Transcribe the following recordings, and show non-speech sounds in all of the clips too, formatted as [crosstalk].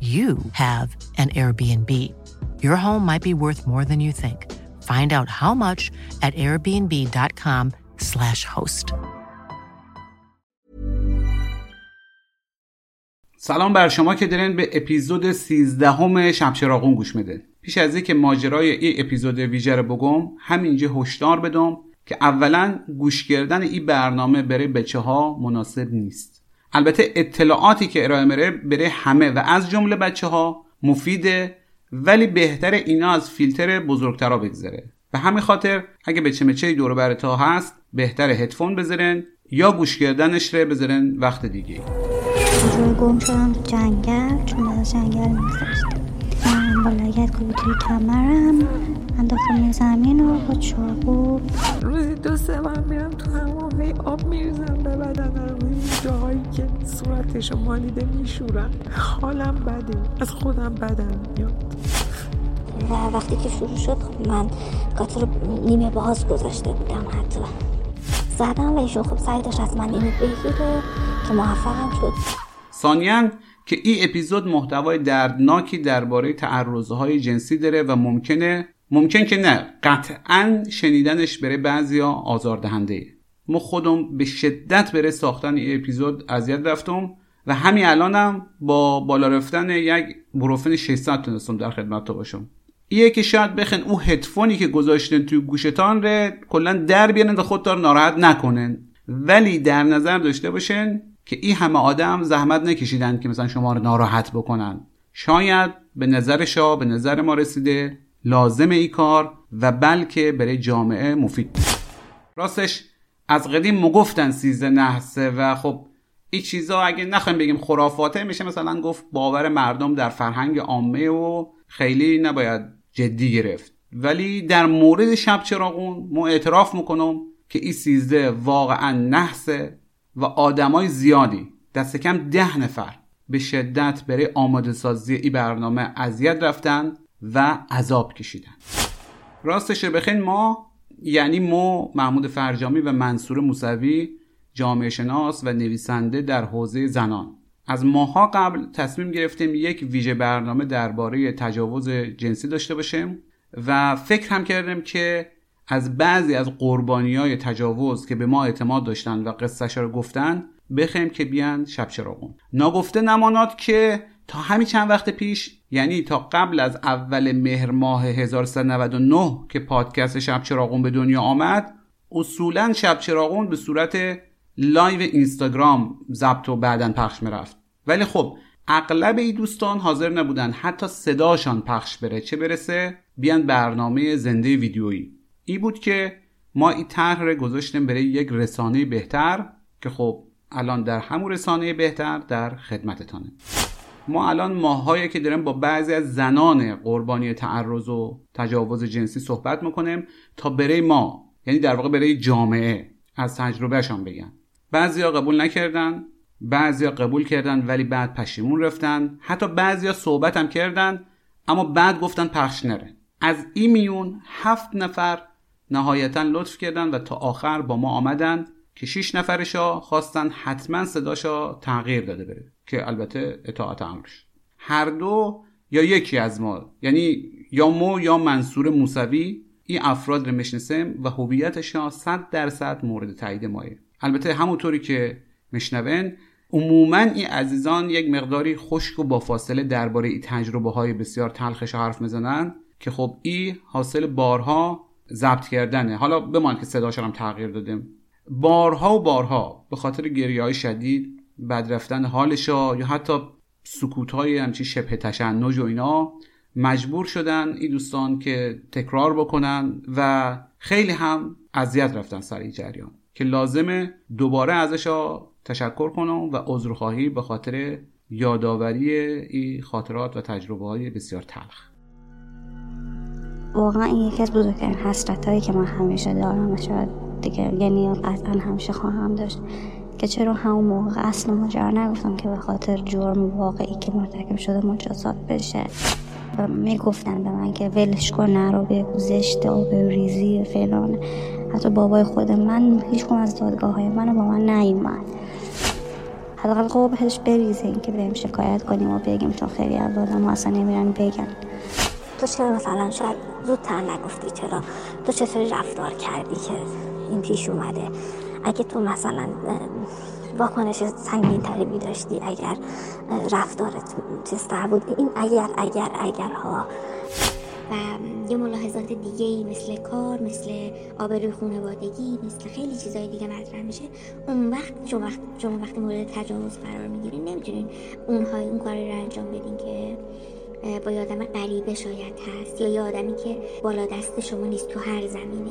you have an Airbnb. Your home might be worth more than you think. Find out how much at airbnb.com/slash host. سلام بر شما که دارین به اپیزود 13 همه شب چراغون گوش میدین پیش از اینکه ماجرای این اپیزود ویژه رو بگم همینجا هشدار بدم که اولا گوش کردن این برنامه برای بچه ها مناسب نیست البته اطلاعاتی که ارائه میره برای همه و از جمله بچه ها مفیده ولی بهتر اینا از فیلتر بزرگترا بگذره. به همین خاطر اگه بچه مچه دور برتا هست بهتر هدفون بذارن یا گوش کردنش رو بذارن وقت دیگه گم شدم جنگل چون از جنگل میگذشتم من با لگت کوبی توی کمرم. انداختم زمین و با چاقو روزی دو سه بار میرم تو همون هی آب میریزم به بدنم این جاهایی که صورتشو مالیده میشورم. حالم بده از خودم بدم میاد. و وقتی که شروع شد خب من قطر نیمه باز گذاشته بودم حتی زدم و ایشون خب سعی داشت از من اینو بگیره که موفقم شد. ثانیا که این اپیزود محتوای دردناکی درباره تعرضهای جنسی داره و ممکنه ممکن که نه. قطعا شنیدنش بره بعضیا آزاردهنده. ما خودم به شدت بره ساختن این اپیزود اذیت رفتم و همین الانم با بالا رفتن یک بروفن 600 تونستم در خدمت باشم. ایه که شاید بخن او هدفونی که گذاشتن توی گوشتان ره کلا در بیارن و خودتان ناراحت نکنن. ولی در نظر داشته باشن که این همه آدم زحمت نکشیدن که مثلا شما رو ناراحت بکنن. شاید به نظر شما به نظر ما رسیده. لازم ای کار و بلکه برای جامعه مفید. راستش از قدیم مگفتن سیزده نحسه و خب این چیزا اگه نخوایم بگیم خرافاته میشه مثلا گفت باور مردم در فرهنگ عامه و خیلی نباید جدی گرفت ولی در مورد شب چراغون ما اعتراف می‌کنم که این سیزده واقعا نحسه و آدمای زیادی دست کم ده نفر به شدت برای آماده سازی این برنامه اذیت رفتن و عذاب کشیدن. راستش بخین ما یعنی ما محمود فرجامی و منصور موسوی جامعه شناس و نویسنده در حوزه زنان. از ماها قبل تصمیم گرفتیم یک ویژه برنامه درباره تجاوز جنسی داشته باشیم و فکر هم کردیم که از بعضی از قربانی های تجاوز که به ما اعتماد داشتن و قصهش رو گفتن بخیم که بیان شب چراغون. ناگفته نماناد که تا همین چند وقت پیش یعنی تا قبل از اول مهر ماه 1399 که پادکست شب چراغون به دنیا آمد اصولا شب چراغون به صورت live اینستاگرام ضبط و بعدا پخش می‌رفت. ولی خب اغلب این دوستان حاضر نبودن حتی صداشان پخش بره چه برسه بیان برنامه زنده ویدیویی. ای بود که ما این طرح رو گذاشتیم برای یک رسانه بهتر که خب الان در همون رسانه بهتر در خدمتتانه. ما الان ماهایی که داریم با بعضی از زنان قربانی تعرض و تجاوز جنسی صحبت می‌کنیم تا برای ما یعنی در واقع برای جامعه از تجربهشان بگن بعضیا قبول نکردن بعضیا قبول کردن ولی بعد پشیمون رفتن. حتی بعضیا صحبت هم کردن اما بعد گفتن پخش نره. از این میون هفت نفر نهایتا لطف کردن و تا آخر با ما آمدن که شیش نفرشا خواستن حتما صداشا تغییر داده بره. که البته اطاعت امرش. هر دو یا یکی از ما یعنی یا مو یا منصور موسوی این افراد رو می‌شناسیم و هویتشان صد درصد مورد تایید ماه البته همونطوری که میشنون عموما این عزیزان یک مقداری خشک و با فاصله درباره این تجربه های بسیار تلخش حرف می‌زنن که خب این حاصل بارها ضبط کردنه. حالا بمان که صداشان هم تغییر دادیم. بارها و بارها به خاطر گریه های شدید بد رفتن حالشا یا حتی سکوت های همچی شبه تشنج و اینا مجبور شدن این دوستان که تکرار بکنن و خیلی هم اذیت رفتن سر این جریان که لازمه دوباره ازشا تشکر کنم و عذرخواهی به خاطر یادآوری این خاطرات و تجربه های بسیار تلخ. واقعا این یکی از بزرگترین حسرت هایی که من همیشه دارم و شاید دیگه یعنی قطعا همیشه خواهم داشت که چرا همون موقع اصل ماجرا نگفتم که به خاطر جرم واقعی که مرتکب شده مجازات بشه. و می‌گفتن به من که ولش کن نرو بگو زشته و به ریزی فلان. حتی بابای خود من هیچ از دادگاه های منو با من نیومد. حداقل قبهش بریزه که بهم شکایت کنیم و بگیم چون خیلی از آدم اصلا نمیرن بگن. تو چرا مثلا شاید زودتر نگفتی چرا؟ تو چطوری رفتار کردی که این پیش اومده؟ اگه تو مثلا واکنش سنگین تری می داشتی اگر رفتارت چیزتر بود این اگر اگر اگر ها و یه ملاحظات دیگه ای مثل کار مثل آبروی خانوادگی مثل خیلی چیزای دیگه مطرح میشه. اون وقت شما وقت شما وقتی مورد تجاوز قرار می‌گیرین نمی‌تونین اونها اون کار رو انجام بدین که با یه آدم غریبه شاید هست یا یه آدمی که بالا دست شما نیست تو هر زمینه.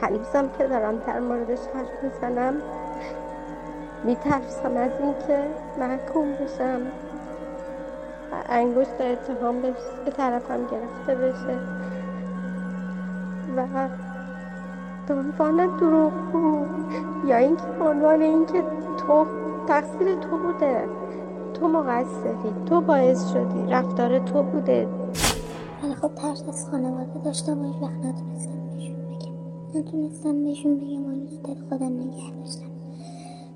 هنوزم که دارم در موردش حرف می‌زنم. میترسم از اینکه محکوم بشم انگشت اتهام به طرفم گرفته بشه. و به عنوان دروغ یا اینکه به عنوان اینکه تو تقصیر تو بوده. تو مقصری. تو باعث شدی. رفتار تو بوده. ولی خب ترس از خانواده داشتم و هیچ وقت نتونستم نتونستم بهشون بگم و دل خودم نگه داشتم.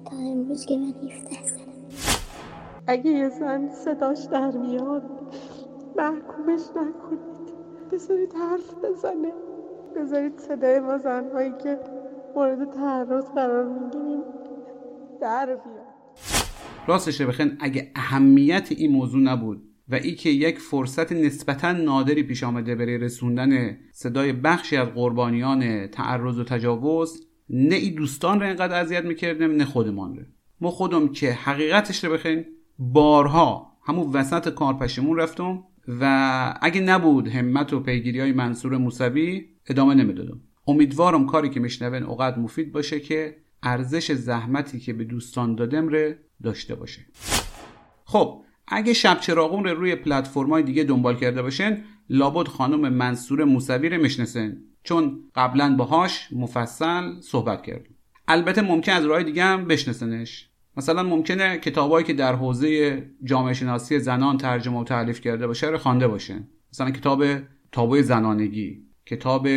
تا امروز که من 17 سالم. اگه یه زن صداش در میاد محکومش نکنید. بذارید حرف بزنه. بذارید صدای ما زنهایی که مورد تعرض قرار می‌گیریم در بیاد. راستش بخین اگه اهمیت این موضوع نبود و ای که یک فرصت نسبتا نادری پیش آمده برای رسوندن صدای بخشی از قربانیان تعرض و تجاوز نه ای دوستان رو اینقدر اذیت می‌کردیم نه خودمان رو ما خودم که حقیقتش رو بخین بارها همون وسط کار پشیمون رفتم و اگه نبود همت و پیگیری های منصور موسوی ادامه نمی‌دادم. امیدوارم کاری که میشنون اوقات مفید باشه که ارزش زحمتی که به دوستان دادم ره داشته باشه. خب اگه شب چراغون رو روی پلتفرم‌های دیگه دنبال کرده باشن لابد خانم منصور موسوی رو می‌شناسن. چون قبلا باهاش مفصل صحبت کردیم البته ممکن از راه دیگه هم بشناسنش. مثلا ممکنه کتابایی که در حوزه جامعه شناسی زنان ترجمه و تعلیف کرده باشه رو خوانده باشه مثلا کتاب تابوی زنانگی کتاب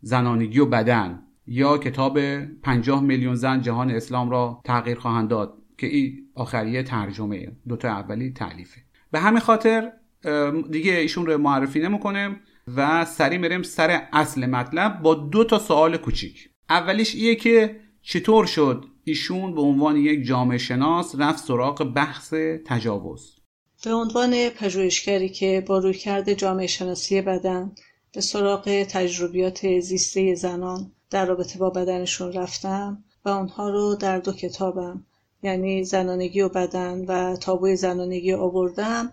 زنانگی و بدن یا کتاب 50 میلیون زن جهان اسلام را تغییر خواهند داد. که این آخریه ترجمه دوتا اولی تعلیفه به همین خاطر دیگه ایشون رو معرفی نمی‌کنم و سری میریم سر اصل مطلب با دو تا سوال کوچیک. اولیش ایه که چطور شد ایشون به عنوان یک جامعه شناس رفت سراغ بحث تجاوز؟ به عنوان پژوهشگری که با رویکرد جامعه شناسی بدن به سراغ تجربیات زیسته زنان در رابطه با بدنشون رفتم و اونها رو در دو کتابم یعنی زنانگی و بدن و تابوی زنانگی آوردم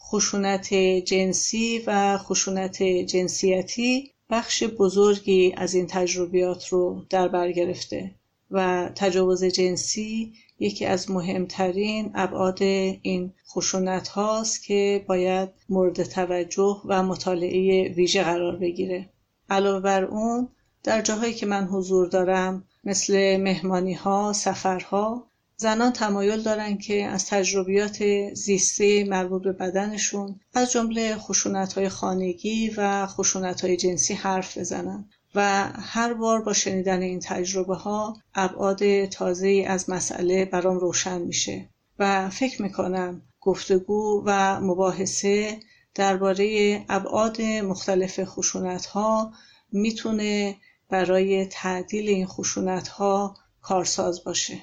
خشونت جنسی و خشونت جنسیتی بخش بزرگی از این تجربیات رو در بر گرفته و تجاوز جنسی یکی از مهمترین ابعاد این خشونت هاست که باید مورد توجه و مطالعه ویژه قرار بگیره. علاوه بر اون در جاهایی که من حضور دارم مثل مهمانی ها، سفرها زنان تمایل دارن که از تجربیات زیسته مربوط به بدنشون از جمله خشونت های خانگی و خشونت های جنسی حرف بزنن و هر بار با شنیدن این تجربه ها ابعاد تازه از مسئله برام روشن میشه و فکر می‌کنم گفتگو و مباحثه درباره ابعاد مختلف خشونت ها می‌تونه برای تعدیل این خشونت ها کارساز باشه.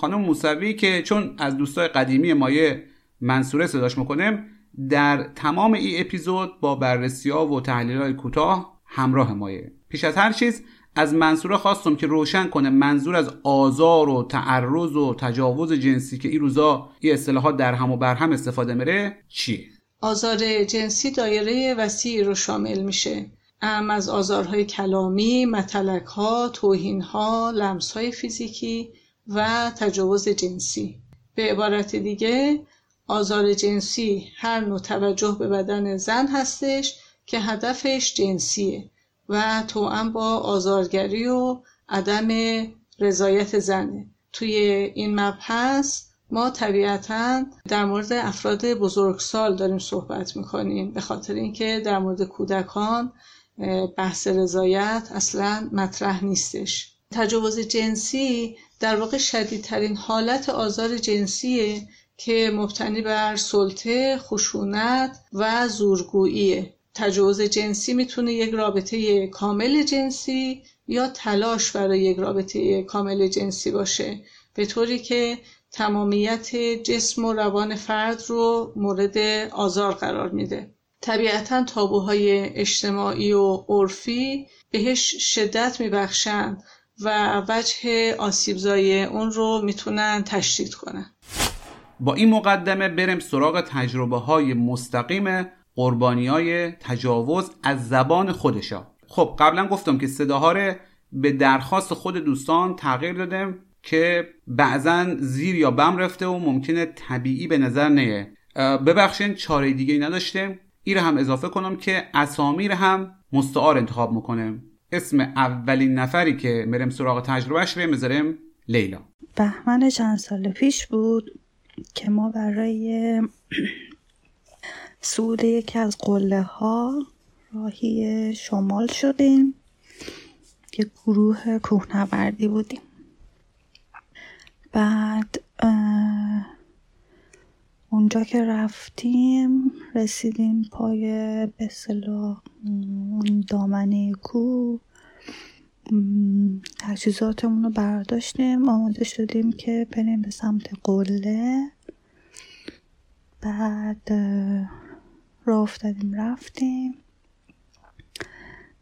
خانم موسوی که چون از دوستای قدیمی مایه منصوره صداش می‌کنیم در تمام این اپیزود با بررسی ها و تحلیل های کوتاه همراه مایه. پیش از هر چیز از منصوره خواستم که روشن کنه منظور از آزار و تعرض و تجاوز جنسی که این روزا این اصطلاحات در هم و بر هم استفاده میره چیه؟ آزار جنسی دایره وسیعی رو شامل میشه. ام از آزارهای کلامی، متلک ها، توهین ها، لمس های فیزیکی و تجاوز جنسی. به عبارت دیگه آزار جنسی هر نوع توجه به بدن زن هستش که هدفش جنسیه و توأم با آزارگری و عدم رضایت زنه. توی این مبحث ما طبیعتا در مورد افراد بزرگسال داریم صحبت می‌کنیم به خاطر اینکه در مورد کودکان بحث رضایت اصلا مطرح نیستش. تجاوز جنسی در واقع شدیدترین حالت آزار جنسیه که مبتنی بر سلطه، خشونت و زورگوییه. تجاوز جنسی می‌تونه یک رابطه کامل جنسی یا تلاش برای یک رابطه کامل جنسی باشه. به طوری که تمامیت جسم و روان فرد رو مورد آزار قرار میده. طبیعتا تابوهای اجتماعی و عرفی بهش شدت میبخشند و وجه آسیبزایی اون رو می‌تونن تشدید کنن. با این مقدمه بریم سراغ تجربه های مستقیم قربانی های تجاوز از زبان خودشا. خب قبلا گفتم که صداها رو به درخواست خود دوستان تغییر دادم که بعضا زیر یا بم رفته و ممکنه طبیعی به نظر نیه. ببخشین چاره دیگه نداشتیم این هم اضافه کنم که اسامی رو هم مستعار انتخاب می‌کنم. اسم اولین نفری که مرم سراغ تجربهش رو می‌ذارم لیلا. بهمن چند سال پیش بود که ما برای سود یکی از قله ها راهی شمال شدیم یه گروه کوهنوردی بودیم. بعد اونجا که رفتیم رسیدیم پای به صلاح دامنه کوه تجهیزاتمون رو برداشتیم آماده شدیم که بریم به سمت قله. بعد راه افتادیم رفتیم.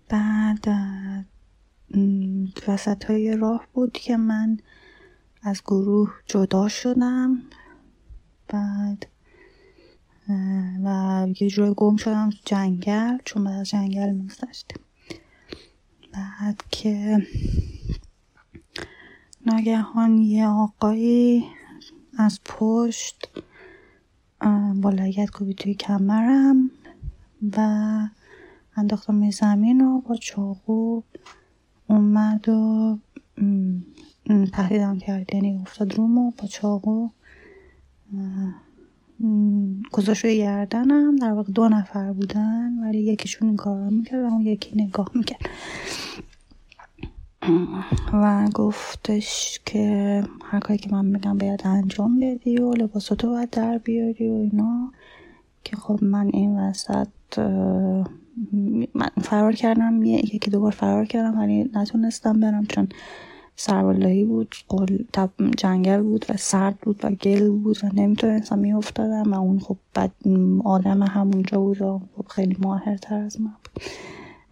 بعد وسط های راه بود که من از گروه جدا شدم. بعد و یه جوری گم شدم جنگل چون بعد از جنگل میگذشتیم بعد که ناگهان یه آقایی از پشت با لگت کوبی توی کمرم و انداختم زمین و با چاقو اومد و تهدیدم کرد. یعنی افتاد روم و با چاقو. گذاشت روی گردنم. در واقع دو نفر بودن ولی یکیشون این کار می‌کرد و اون یکی نگاه می‌کرد. و گفتش که هر کاری که من میگم باید انجام بدی و لباساتو باید در بیاری و اینا. که خب من این وسط من فرار کردم. یکی دوبار فرار کردم ولی نتونستم برم چون سربالایی بود قل جنگل بود و سرد بود و گل بود و نمی‌تونستم میافتادم و اون خب بد آدم همونجا بود و خب خیلی ماهرتر از من بود.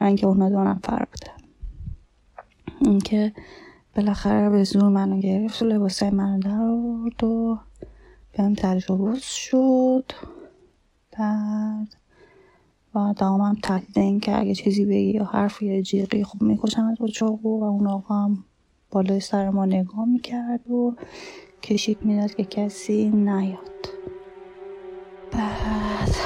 من که اونا دو نفر بودن اینکه بالاخره به زور منو گرفت و لباسای منو در آورد و بهم تجاوز شد. بعد و دوامم تهدید این که اگه چیزی بگی یا حرف یا جیغی خب می‌کشم با چاقو و اون آقا هم بالای سر ما نگاه می‌کرد و کشید می‌داد که کسی نیاد. بعد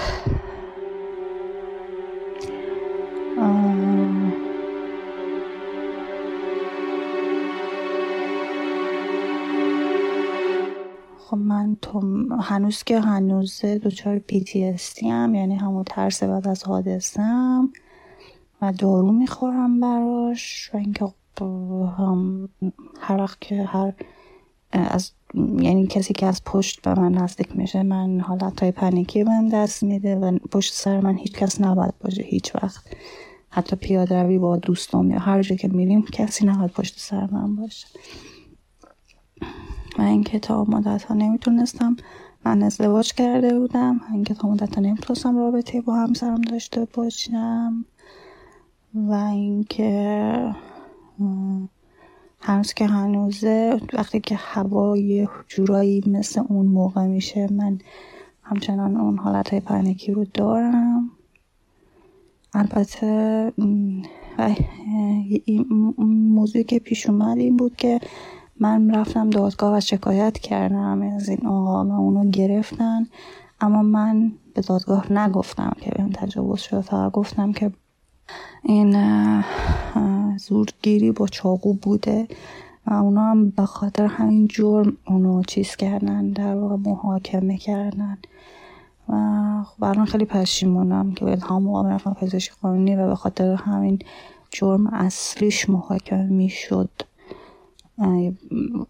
هنوز که هنوز دچار PTSD هم یعنی همون ترس بعد از حادثه و دارو می‌خورم براش و اینکه هم هر وقت که هر از یعنی کسی که از پشت به من نزدیک میشه من حالت های پنیکی بهم دست میده و پشت سر من هیچ کس نباید باشه هیچ وقت. حتی پیاده روی با دوستم یا هر جا که میریم کسی نباید پشت سر من باشه. و اینکه تا مدت ها نمی‌تونستم من ازدواج کرده بودم. اینکه تا مدت ها نمی‌تونستم رابطه با همسرم داشته باشم. و اینکه هنوز که هنوزه وقتی که هوای جورایی مثل اون موقع میشه من همچنان اون حالت های پنیکی رو دارم. البته موضوعی که پیش اومد این بود که من رفتم دادگاه و شکایت کردم از این آقا و اونو گرفتن. اما من به دادگاه نگفتم که بهم تجاوز شده فقط گفتم که این زورگیری با چاقو بوده و اونا هم به خاطر همین جرم اونو چیز کردن در واقع محاکمه کردن. و خب الان خیلی پشیمونم که به هم موقع رفتم پزشک قانونی و به خاطر همین جرم اصلیش محاکمه می‌شد.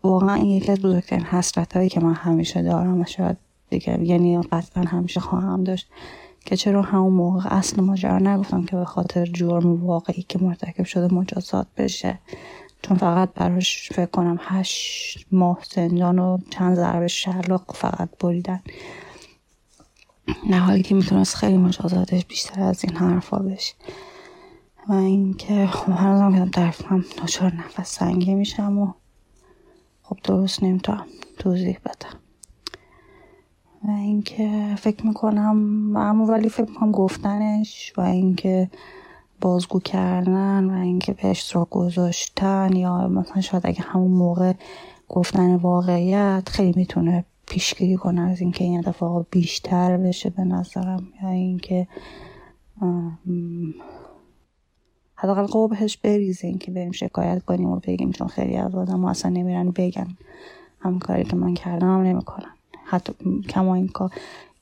واقعا این یکی از بزرگترین حسرت هایی که من همیشه دارم و شاید دیگه یعنی قطعا همیشه خواهم داشت که چرا همون موقع اصل ماجرا نگفتم که به خاطر جرم واقعی که مرتکب شده مجازات بشه. چون فقط براش فکر کنم هشت ماه زندان و چند ضربه شلاق فقط بریدن. نه حالی که می‌تونست خیلی مجازاتش بیشتر از این حرفا بشه. و اینکه خب هنوزم که طرفم ناچار نفس سنگی میشم و خب درست نمی‌تونم توضیح بدم. و اینکه فکر می‌کنم اما ولی فکر می‌کنم گفتنش و اینکه بازگو کردن و اینکه به اشتراک گذاشتن یا مثلا شاید اگه همون موقع گفتن واقعیت خیلی می‌تونه پیشگیری کنه از اینکه این اتفاق بیشتر بشه به نظرم یا اینکه حداقل قبهش بریزه اینکه بریم شکایت کنیم و بگیم چون خیلی از آدم اصلا نمیرن بگن هم کاری که من کردم هم نمی‌کنن. حتی کما این کار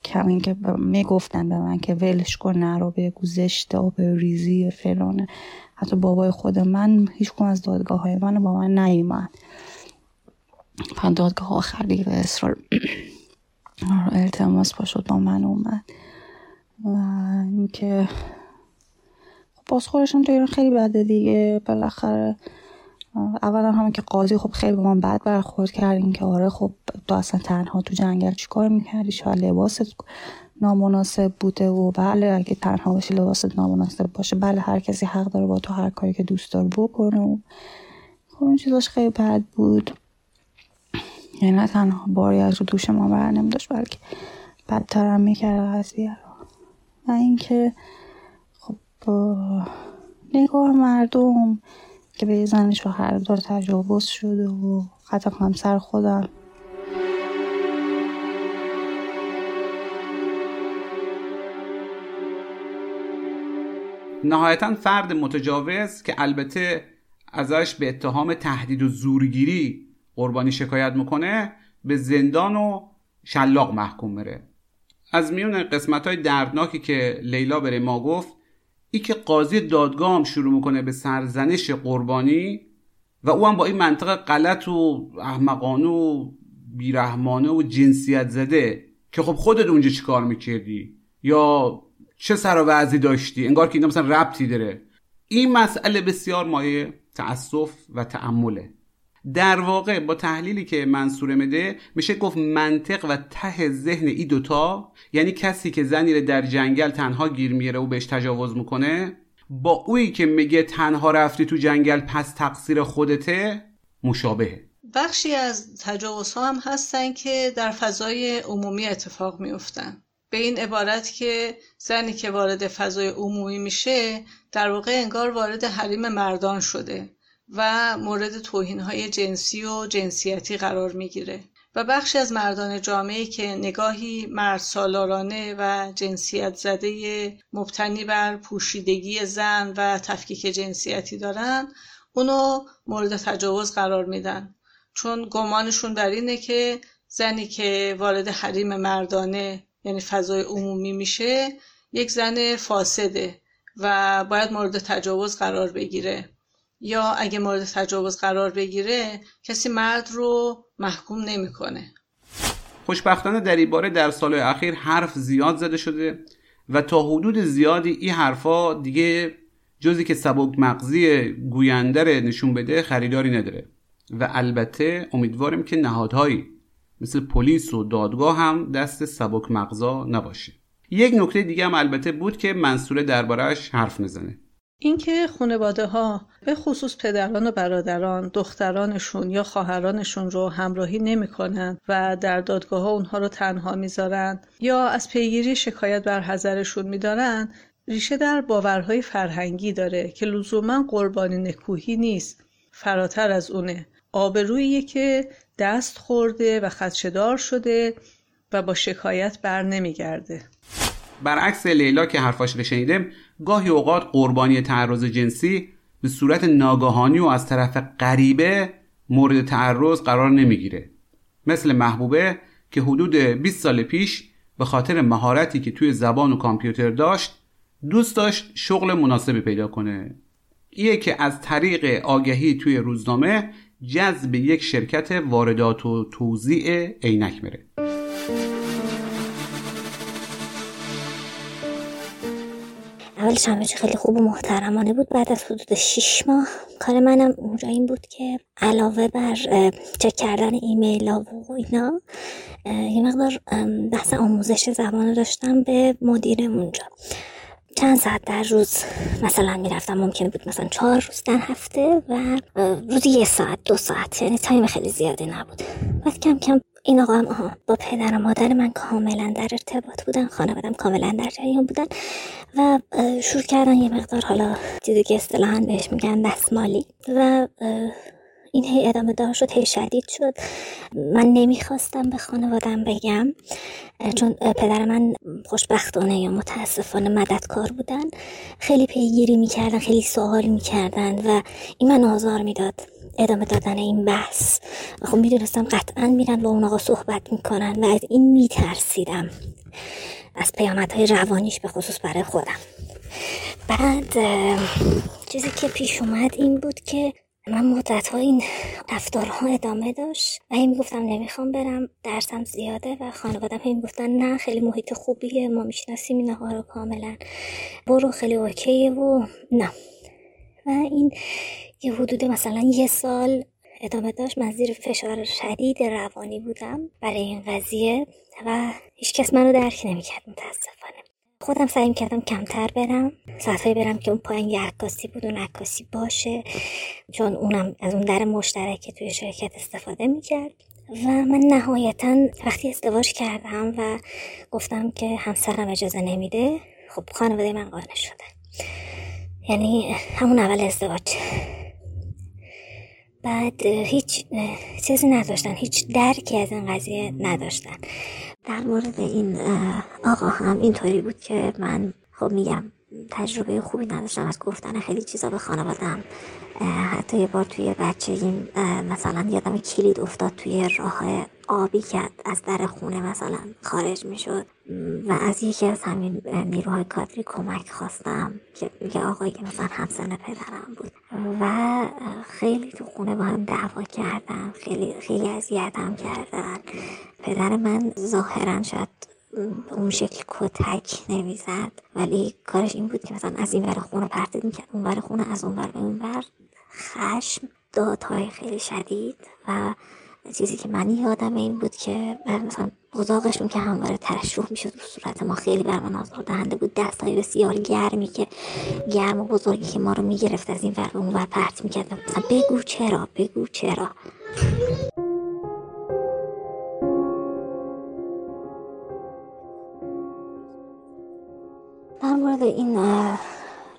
کم اینکه می‌گفتن به من که ولش کن نرو بگو زشته و به ریزی فلانه. حتی بابای خود من هیچ از دادگاه های من با من نیومد. پن دادگاه آخر دیگه به اصرار [clears throat] التماس پا شد با من اومد. و اینکه خب باز خودشون تو خیلی بده دیگه. بالاخره اولا همه که قاضی خب خیلی به من بد برخورد کرد که آره خب تو اصلا تنها تو جنگل چیکار می‌کردی؟ شاید لباست نامناسب بوده و بله اگه تنها باشی لباست نامناسب باشه بله هر کسی حق داره با تو هر کاری که دوست داره بکنه و خب این چیزاش خیلی بد بود. یعنی نه تنها باری از رو دوش ما بر داشت بلکه بدتر هم می‌کرد قضیه رو. و اینکه خب نگاه مردم که به زن دار تجاوز شده و حتی همسر خودم. نهایتا فرد متجاوز که البته ازش به اتهام تهدید و زورگیری قربانی شکایت می‌کنه به زندان و شلاق محکوم بره. از میون قسمت های دردناکی که لیلا بره ما گفت ای که قاضی دادگاه شروع می‌کنه به سرزنش قربانی و او هم با این منطقه غلط و احمقانه و بیرحمانه و جنسیت زده که خب خودت اونجا چی کار می‌کردی؟ یا چه سر و داشتی؟ انگار که اینا مثلا ربطی داره. این مسئله بسیار مایه تأسف و تعمله در واقع با تحلیلی که منصور مده میشه گفت منطق و ته ذهن ای دوتا یعنی کسی که زنی در جنگل تنها گیر میره و بهش تجاوز می‌کنه با اویی که میگه تنها رفتی تو جنگل پس تقصیر خودته مشابهه. بخشی از تجاوزها هم هستن که در فضای عمومی اتفاق میفتن به این عبارت که زنی که وارد فضای عمومی میشه در واقع انگار وارد حریم مردان شده. و مورد توهین های جنسی و جنسیتی قرار می‌گیره. و بخشی از مردان جامعه که نگاهی مرد سالارانه و جنسیت زده مبتنی بر پوشیدگی زن و تفکیک جنسیتی دارن اونو مورد تجاوز قرار میدن. چون گمانشون بر اینه که زنی که وارد حریم مردانه یعنی فضای عمومی میشه یک زن فاسده و باید مورد تجاوز قرار بگیره. یا اگه مورد تجاوز قرار بگیره کسی مرد رو محکوم نمی‌کنه. خوشبختانه در این باره در سال اخیر حرف زیاد زده شده و تا حدود زیادی این حرفا دیگه جزی که سبک مغزی گوینده نشون بده خریداری نداره. و البته امیدواریم که نهادهایی مثل پلیس و دادگاه هم دست سبک مغزا نباشه. یک نکته دیگه هم البته بود که منصوره دربارهش حرف نزنه اینکه خانواده ها به خصوص پدران و برادران دخترانشون یا خواهرانشون رو همراهی نمی‌کنن و در دادگاه ها اونها رو تنها می‌ذارن یا از پیگیری شکایت بر حذرشون میدارن ریشه در باورهای فرهنگی داره که لزوما قربانی نکوهی نیست فراتر از اونه. آبرویی که دست خورده و خدشدار شده و با شکایت بر نمیگرده. برعکس لیلا که حرفاش رو شنیدم گاهی اوقات قربانی تعرض جنسی به صورت ناگهانی و از طرف غریبه مورد تعرض قرار نمی‌گیره. مثل محبوبه که حدود 20 سال پیش به خاطر مهارتی که توی زبان و کامپیوتر داشت دوست داشت شغل مناسبی پیدا کنه. ایه که از طریق آگهی توی روزنامه جذب یک شرکت واردات و توزیع عینک میره اولش همه خیلی خوب و محترمانه بود. بعد از حدود شیش ماه کار منم اونجا این بود که علاوه بر چک کردن ایمیل ها و اینا یه مقدار بحث آموزش زبان داشتم به مدیرم اونجا. چند ساعت در روز مثلا می‌رفتم. ممکنه بود مثلا چهار روز در هفته و روزی یه ساعت دو ساعت. یعنی time خیلی زیادی نبود. بعد کم کم این آقا هم با پدر و مادر من کاملا در ارتباط بودن خانوادم کاملا در جریان بودن و شروع کردن یه مقدار حالا چیزی که اصطلاحا بهش میگن دستمالی و این هی ادامه دار شد هی شدید شد. من نمی‌خواستم به خانوادم بگم چون پدر من خوشبختانه یا متاسفانه مددکار بودن. خیلی پیگیری می‌کردن خیلی سوال می‌کردن و این من آزار می‌داد ادامه دادن این بحث. خب می‌دونستم قطعا میرن با اون آقا صحبت می‌کنن و از این میترسیدم. از پیامدهای روانیش به خصوص برای خودم. بعد چیزی که پیش اومد این بود که من مدت ها این رفتارها ادامه داشت و این می‌گفتم نمی‌خوام برم درسم زیاده و خانوادم هی می‌گفتن نه خیلی محیط خوبیه ما می‌شناسیم اینها رو کاملا. برو خیلی اوکیه و نه. و این یه حدود مثلا یه سال ادامه داشت. من زیر فشار شدید روانی بودم برای این قضیه و هیچکس منو درک نمی‌کرد متاسفانه. خودم سعی کردم کمتر برم ساعتهایی برم که اون پایین یه عکاسی بود اون عکاسی باشه چون اونم از اون در مشترک توی شرکت استفاده می‌کرد. و من نهایتا وقتی ازدواج کردم و گفتم که همسرم اجازه نمیده خب خانواده من قانع شده. یعنی همون اول ازدواج. بعد هیچ چیزی نداشتن. هیچ درکی از این قضیه نداشتن. در مورد این آقا هم اینطوری بود که من خب میگم تجربه خوبی نداشتم از گفتن خیلی چیزا به خانوادم حتی یه بار توی این مثلا یادم کلید افتاد توی راه آبی که از در خونه مثلا خارج می‌شد. و از یکی از همین نیروهای کادری کمک خواستم که یه آقایی که مثلا همسن پدرم بود. و خیلی تو خونه با هم دعوا کردن خیلی خیلی اذیتم کردن. پدر من ظاهرا شاید اون شکل کتک نمی‌زد. ولی کارش این بود که مثلا از این ور خونه پرتید می‌کرد. اون ور خونه از اون ور اون ور. خشم دادهای خیلی شدید و چیزی که من یادم این بود که مثلا بزاقشون که همواره ترشح می‌شد رو صورت ما خیلی بر من آزار دهنده بود. های بسیار گرمی که گرم و بزرگی که ما رو می‌گرفت از این ور اون ور پرت می‌کرد. مثلا بگو چرا بگو چرا. در مورد این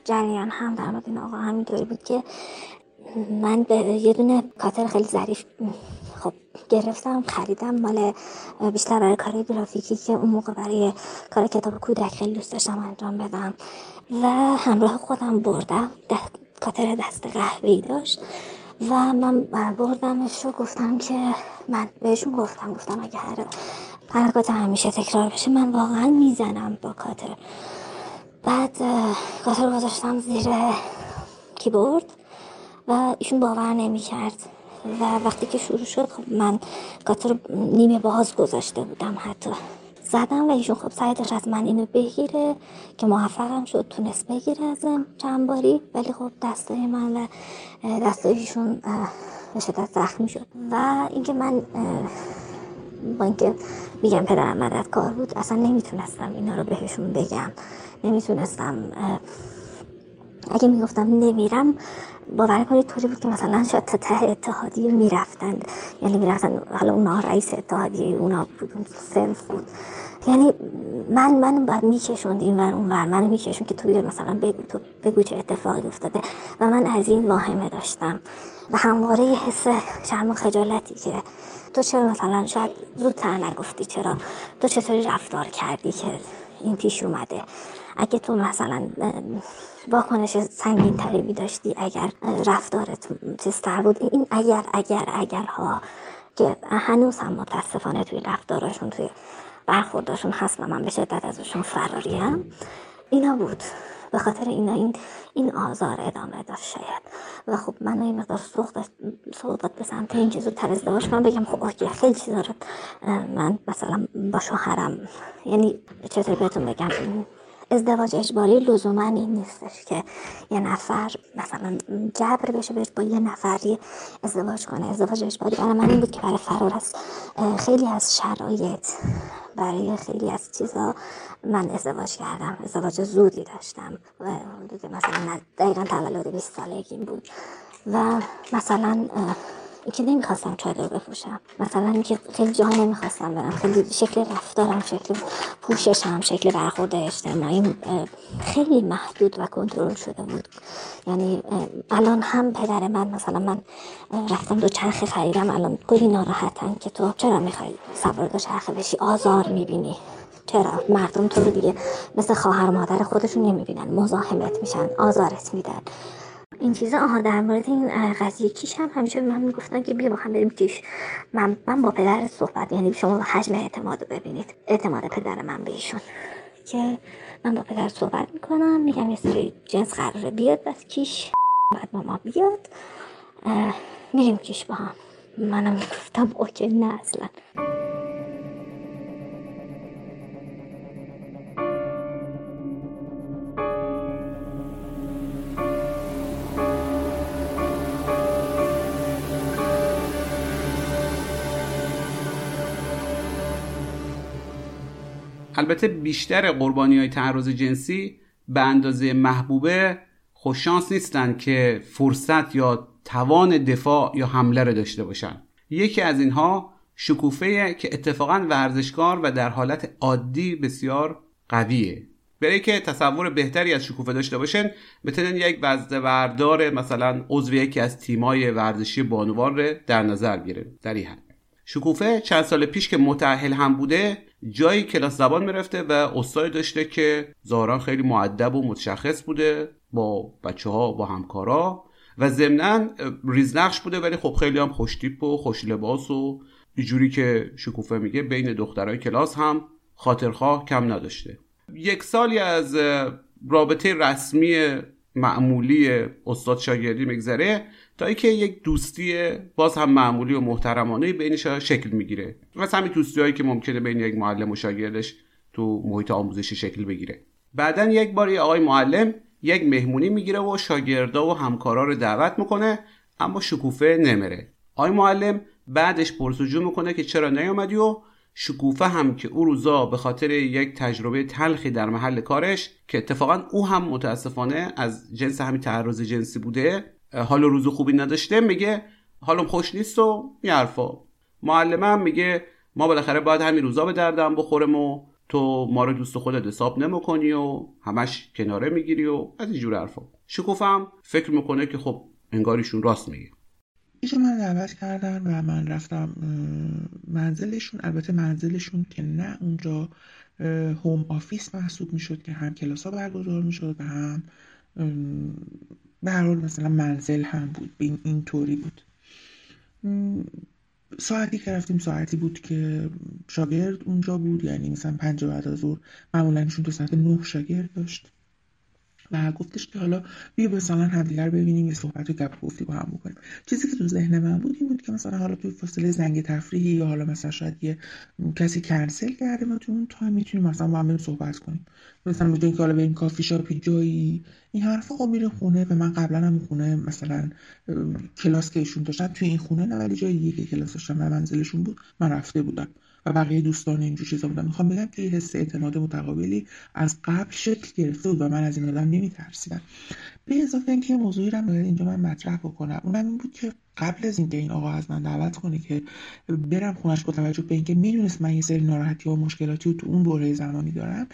جریان هم در مورد این آقا همینطوری بود که من به یه دونه کاتر خیلی ظریف خب گرفتم خریدم مال بیشتر برای کار گرافیکی که اون موقع برای کار کتاب کودک خیلی دوست داشتم انجام بدم. و همراه خودم بردم کاتر دست قهوه‌ای داشت. و من بردمش رو گفتم که من بهشون گفتم گفتم اگه هر حرکات همیشه تکرار بشه من واقعا می‌زنم با کاتر بعد کاتر گذاشتم زیر کیبورد و ایشون باور نمی کرد و وقتی که شروع شد خب من کاتر نیمه باز گذاشته بودم حتی. زدم و ایشون خب سعی داشت از من اینو بگیره که موفقم شد تونست بگیره ازم چند باری. ولی خب دستای من و دستای ایشون به شدت زخمی شد. و اینکه من با اینکه میگم پدرم مددکار بود اصلا نمی‌تونستم اینا رو بهشون بگم. نمی‌تونستم اگه می‌گفتم نمیرم باور کنید طوری بود که مثلا شاید تا ته اتحادیه می‌رفتن. یعنی می‌رفتن حالا اونا رئیس اتحادیه اونا بود اون سنف بود. یعنی من من باید میکشوند این ور اون ور. منو میکشون که تو مثلا بگو تو بگو چه اتفاقی افتاده. و من از این واهمه داشتم. و همواره یه حس شرم و خجالتی که تو چرا مثلا شاید زودتر نگفتی چرا؟ تو چطوری رفتار کردی که این پیش اومده؟ اگه تو مثلا واکنش سنگین تری می داشتی اگر رفتارت چیزتر بود؟ این اگر اگر اگر ها که هنوز هم متاسفانه توی رفتارشون توی برخورداشون هست و من به شدت ازشون فراریم اینا بود. به خاطر اینا این این آزار ادامه داشت شاید. و خب من این مقدار صحبت به سمت این چیزو تر ازدواج کنم بگم خب اوکی خیلی چیزا رو من مثلا با شوهرم یعنی چطور بهتون بگم؟ ازدواج اجباری لزوما این نیستش که یه نفر مثلا جبر بشه بهش با یه نفری ازدواج کنه. ازدواج اجباری برای من این بود که برای فرار از خیلی از شرایط برای خیلی از چیزا من ازدواج کردم ازدواج زودی داشتم و مثلا دقیقا تولد 20 سالگیم بود. و مثلا که نمی‌خواستم چادر بپوشم. مثلا اینکه خیلی جاها نمی‌خواستم برم. خیلی شکل رفتارم شکل پوششم شکل برخورد اجتماعی خیلی محدود و کنترل شده بود. یعنی الان هم پدر من مثلا من رفتم دو چرخه خریدم. الان گلی ناراحتن که تو چرا می‌خوای سوار دو چرخه بشی؟ آزار می‌بینی. چرا؟ مردم تو رو دیگه مثل خواهر مادر خودشون نمی‌بینن. مزاحمت میشن. آزارت میدن. این چیزا آها در مورد این قضیه کیش هم همیشه من می‌گفتن که بیا با هم بریم کیش. من من با پدر صحبت یعنی شما حجم اعتماد ببینید. اعتماد پدر من به ایشون. که من با پدر صحبت می‌کنم میگم یه سری جنس قراره بیاد بس کیش بعد ماما بیاد. میریم کیش با هم. منم گفتم اوکی نه اصلا. البته بیشتر قربانی های تعرض جنسی به اندازه محبوبه خوششانس نیستن که فرصت یا توان دفاع یا حمله رو داشته باشن. یکی از اینها شکوفه که اتفاقا ورزشکار و در حالت عادی بسیار قویه. برای که تصور بهتری از شکوفه داشته باشن بتونن یک وزده وردار مثلا عضو یکی از تیمای ورزشی بانوار رو در نظر گیرن. در این حد. شکوفه چند سال پیش که متأهل هم بوده جایی کلاس زبان می‌رفته و استاد داشته که ظاهرا خیلی معدب و متشخص بوده با بچه ها با همکارا و ضمنا ریزنقش بوده ولی خب خیلی هم خوشتیپ و خوش لباس و جوری که شکوفه میگه بین دخترای کلاس هم خاطرخواه کم نداشته. یک سالی از رابطه رسمی معمولی استاد شاگردی میگذره. تا اینکه یک دوستی باز هم معمولی و محترمانه بینش شکل می‌گیره. مثل همین دوستی هایی که ممکنه بین یک معلم و شاگردش تو محیط آموزشی شکل بگیره. بعدا یک بار یه آقای معلم یک مهمونی می‌گیره و شاگردا و همکارا رو دعوت می‌کنه اما شکوفه نمیره. آقای معلم بعدش پرسجو می‌کنه که چرا نیومدی و شکوفه هم که او روزا به خاطر یک تجربه تلخی در محل کارش که اتفاقا او هم متاسفانه از جنس همین تعرض جنسی بوده حال روز خوبی نداشته میگه حالم خوش نیست و این هم میگه ما بالاخره باید همین روزا به دردم بخورم و تو ما رو دوست خودت حساب نمی‌کنی و همش کناره می‌گیری و از اینجور حرفا. شکوفم فکر می‌کنه که خب انگار ایشون راست میگه. ایشون من دعوت کردن و من رفتم منزلشون. البته منزلشون که نه اونجا home office محسوب می‌شد که هم کلاس ها برگزار می‌شد و هم به هر حال مثلا منزل هم بود این اینطوری بود. ساعتی که رفتیم ساعتی بود که شاگرد اونجا بود یعنی مثلا پنج بعد از ظهر معمولا ایشون تا ساعت نه شاگرد داشت. و گفتش که حالا بیا مثلا همدیگر ببینیم یه صحبت و گپ گفتی با هم بکنیم. چیزی که تو ذهن من بود این بود که مثلا حالا توی فاصله زنگ تفریحی یا حالا مثلا شاید یه کسی کنسل کرده ما تو اون time می‌تونیم مثلا با هم صحبت کنیم. مثلا که حالا بریم کافی شاپی جایی. این حرفا خب میره خونه و من قبلا هم خونه مثلا کلاس که ایشون داشتن توی این خونه نه ولی جایی دیگه کلاس داشتن و منزلشون بود من رفته بودم. و بقیه دوستان اینجور چیزا بودن. می‌خوام بگم که حس اعتماد متقابلی از قبل شکل گرفته بود و من از این آدم نمیترسیدم. به اضافه اینکه موضوعی رو اینجا من مطرح بکنم. اونم این بود که قبل از اینکه این آقا از من دعوت کنه که برم خونش با توجه به اینکه می‌دونست من یه سری ناراحتی و مشکلاتی و تو اون دوره زمانی دارم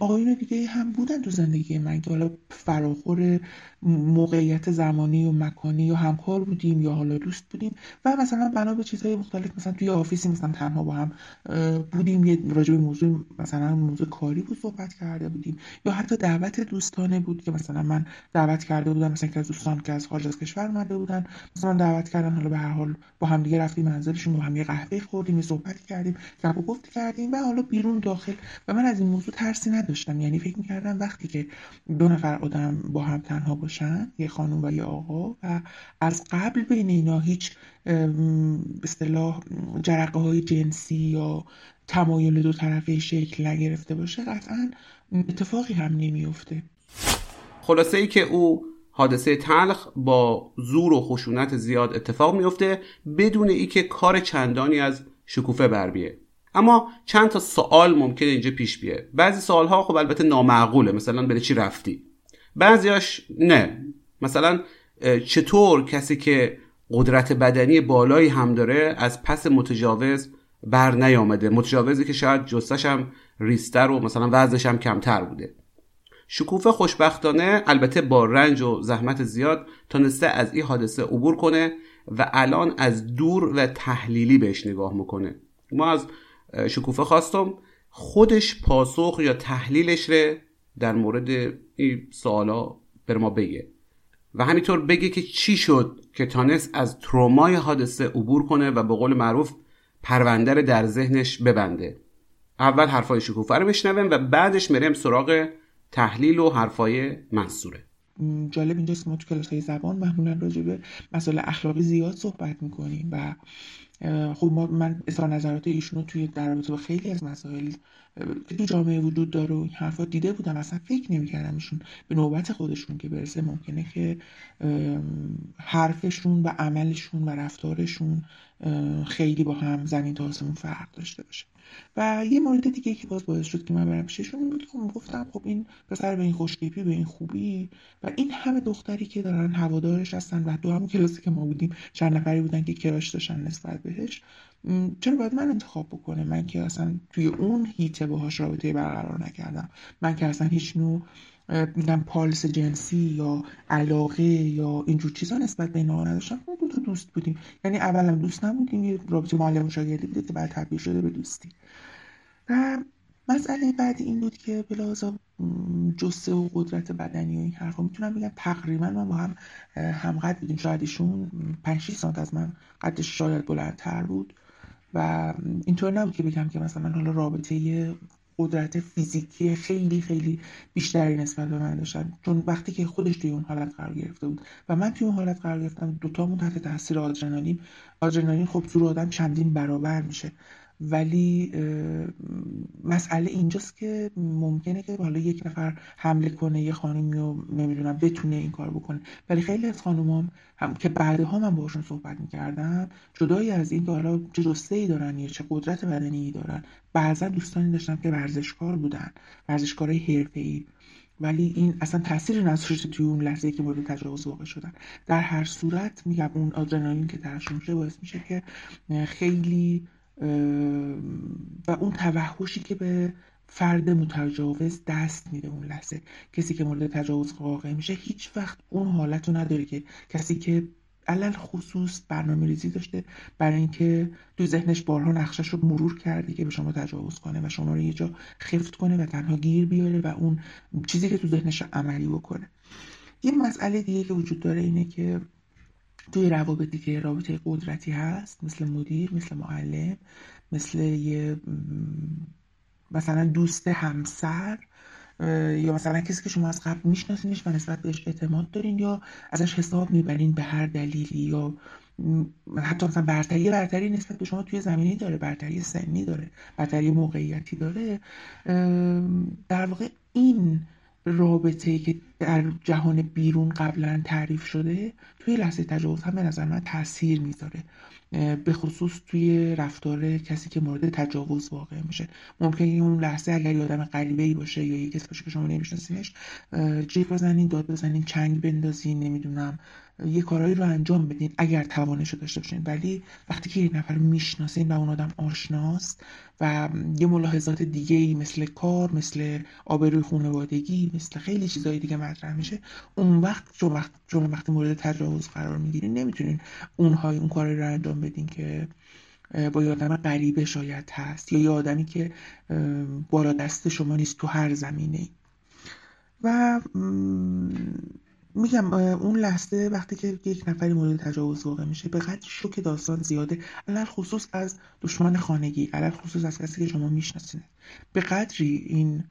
آقایون دیگه هم بودن تو زندگی من که حالا فراخور موقعیت زمانی و مکانی یا همکار بودیم یا حالا دوست بودیم و مثلا بنا به چیزهای مختلف مثلا توی آفیسی مثلا تنها با هم بودیم یه راجع به موضوع مثلا موضوع کاری بود صحبت کرده بودیم یا حتی دعوت دوستانه بود که مثلا من دعوت کرده بودم مثلا که از دوستان که از خارج از کشور اومده بودن مثلا دعوت کردن. حالا به هر حال با هم دیگه رفتیم منزلشون با هم یه قهوه خوردیم یه صحبت کردیم گپ و گفت کردیم و حالا بیرون داخل. و من از این موضوع ترسی نداشتم. یعنی فکر می‌کردم وقتی که دو نفر آدم با هم تنها باشن یه خانم و یه آقا و از قبل بین اینا هیچ اصطلاح جرقه های جنسی یا تمایل دو طرفه شکل نگرفته باشه قطعا اتفاقی هم نمیفته خلاصه ای که او حادثه تلخ با زور و خشونت زیاد اتفاق میفته بدون ای که کار چندانی از شکوفه بر بیه. اما چند تا سوال ممکنه اینجا پیش بیه. بعضی سوال ها خب البته نامعقوله. مثلا به چی رفتی؟ بعضیاش نه. مثلا چطور کسی که قدرت بدنی بالایی هم داره از پس متجاوز بر نیامده؟ متجاوزی که شاید جستش هم ریستر و مثلا وزنش هم کمتر بوده. شکوفه خوشبختانه البته با رنج و زحمت زیاد تونسته از این حادثه عبور کنه و الان از دور و تحلیلی بهش نگاه می‌کنه. ما از شکوفه خواستم خودش پاسخ یا تحلیلش رو در مورد این سوالا بر ما بگه و همینطور بگه که چی شد که تانست از ترومای حادثه عبور کنه و به قول معروف پرونده در ذهنش ببنده. اول حرفای شکوفه رو بشنویم و بعدش مریم سراغ تحلیل و حرفای منصوره. جالب اینجاست که ما تو کلاس های زبان معمولا راجع به مسائل اخلاقی زیاد صحبت می‌کنیم و خب ما من اظهار نظرات ایشون توی در رابطه با خیلی از مسائل که تو جامعه وجود داره و این حرفا دیده بودم. اصلا فکر نمی‌کردم ایشون به نوبت خودشون که برسه. ممکنه که حرفشون و عملشون و رفتارشون خیلی با هم زمین تا آسمون فرق داشته باشه. و یه مورد دیگه که باز باعث شد که من برم پیششون بود که گفتم خب این پسر به این خوشگیپی به این خوبی و این همه دختری که دارن هوادارش هستن و دو همون کلاسی که ما بودیم چند نفری بودن که کراش داشتن نسبت بهش چرا باید من انتخاب بکنه من که اصلا توی اون هیته باهاش رابطه برقرار نکردم. من که اصلا هیچ نوع میگم پالس جنسی یا علاقه یا اینجور چیزا نسبت به اینا نداشتم. ما دو تا دوست بودیم. یعنی اولا دوست نبودیم یه رابطه معلم شاگردی بوده که بعد تبدیل شده به دوستی. و مسئله بعد این بود که بلازا جسه و قدرت بدنی و این حرفا می‌تونم بگم تقریبا من با هم همقدر بودیم. شاید ایشون 5 سانت از من قدش شاید بلندتر بود. و اینطور نبود که بگم که مثلا حالا رابطه قدرت فیزیکی خیلی خیلی بیشتری نسبت به من داشتن. چون وقتی که خودش توی اون حالت قرار گرفته بود و من توی اون حالت قرار گرفتم دوتامون تحت تاثیر آدرنالین. آدرنالین خب زور آدم چندین برابر میشه. ولی مسئله اینجاست که ممکنه که حالا یک نفر حمله کنه یه خانمی رو نمی‌دونم بتونه این کار بکنه. ولی خیلی از خانوم هم که بعدها من باشون صحبت می‌کردم جدایی از این که حالا چه جسته ای دارن یا چه قدرت بدنی دارن بعضا دوستانی داشتم که ورزشکار بودن ورزشکارای حرفه ای ولی این اصلا تاثیری نذاشته توی اون لحظه که مورد تجاوز واقع شدن. در هر صورت میگم اون آدرنالین که ترشح میشه باعث میشه که خیلی و اون توحشی که به فرد متجاوز دست میده اون لحظه. کسی که مورد تجاوز واقع میشه هیچ وقت اون حالت رو نداره که کسی که علل خصوص برنامه ریزی داشته برای اینکه تو ذهنش بارها نقشش رو مرور کرده که به شما تجاوز کنه و شما رو یه جا خفت کنه و تنها گیر بیاره و اون چیزی که تو ذهنش عملی بکنه. یه مسئله دیگه که وجود داره اینه که توی روابطی که رابطه قدرتی هست مثل مدیر مثل معلم مثل یه مثلا دوست همسر یا مثلا کسی که شما از قبل میشناسینش و نسبت بهش اعتماد دارین یا ازش حساب می‌برین به هر دلیلی یا حتی مثلا برتری برتری نسبت به شما توی زمینی داره برتری سنی داره برتری موقعیتی داره. در واقع این رابطه که در جهان بیرون قبلا تعریف شده توی لحظه تجاوز هم به نظر من تاثیر می‌ذاره. به خصوص توی رفتار کسی که مورد تجاوز واقع میشه. ممکنه اون لحظه اگر یه آدم غریبه ای باشه یا یه کسی باشه که شما نمیشناسینش جیب بزنین داد بزنین چنگ بندازین نمی‌دونم یه کارهایی رو انجام بدین اگر توانش رو داشته باشین. ولی وقتی که یک نفر می‌شناسین و اون آدم آشناست و یه ملاحظات دیگه ای مثل کار مثل آبروی خانوادگی مثل خیلی چیزهای دیگه مطرح میشه اون وقت شما وقت شما وقتی مورد تجاوز قرار می‌گیرین. نمی‌تونین اونهای اون کاری رو انجام بدین که با یه آدم غریبه شاید هست یا یه آدمی که بالا دست شما نیست تو هر زمینه و میگم اون لحظه وقتی که یک نفری مورد تجاوز واقع میشه به قدر شوک داستان زیاده علل خصوص از دشمن خانگی علل خصوص از کسی که شما می‌شناسید. به قدری این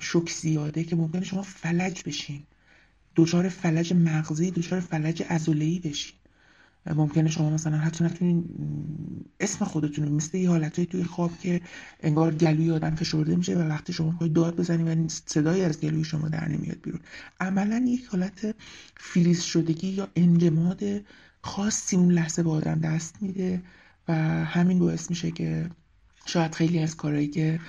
شوک زیاده که ممکنه شما فلج بشین. دچار فلج مغزی دچار فلج عضله‌ای بشین. ممکنه شما مثلا حتی نتونین اسم خودتون مثل یه حالتهایی توی خواب که انگار گلوی آدم فشرده میشه و وقتی شما می‌خوای داد بزنی و صدایی از گلوی شما در نمیاد بیرون. عملا یک حالت فیلیز شدگی یا انجماد خاصی اون لحظه به آدم دست میده و همین باعث میشه که شاید خیلی از کارهایی که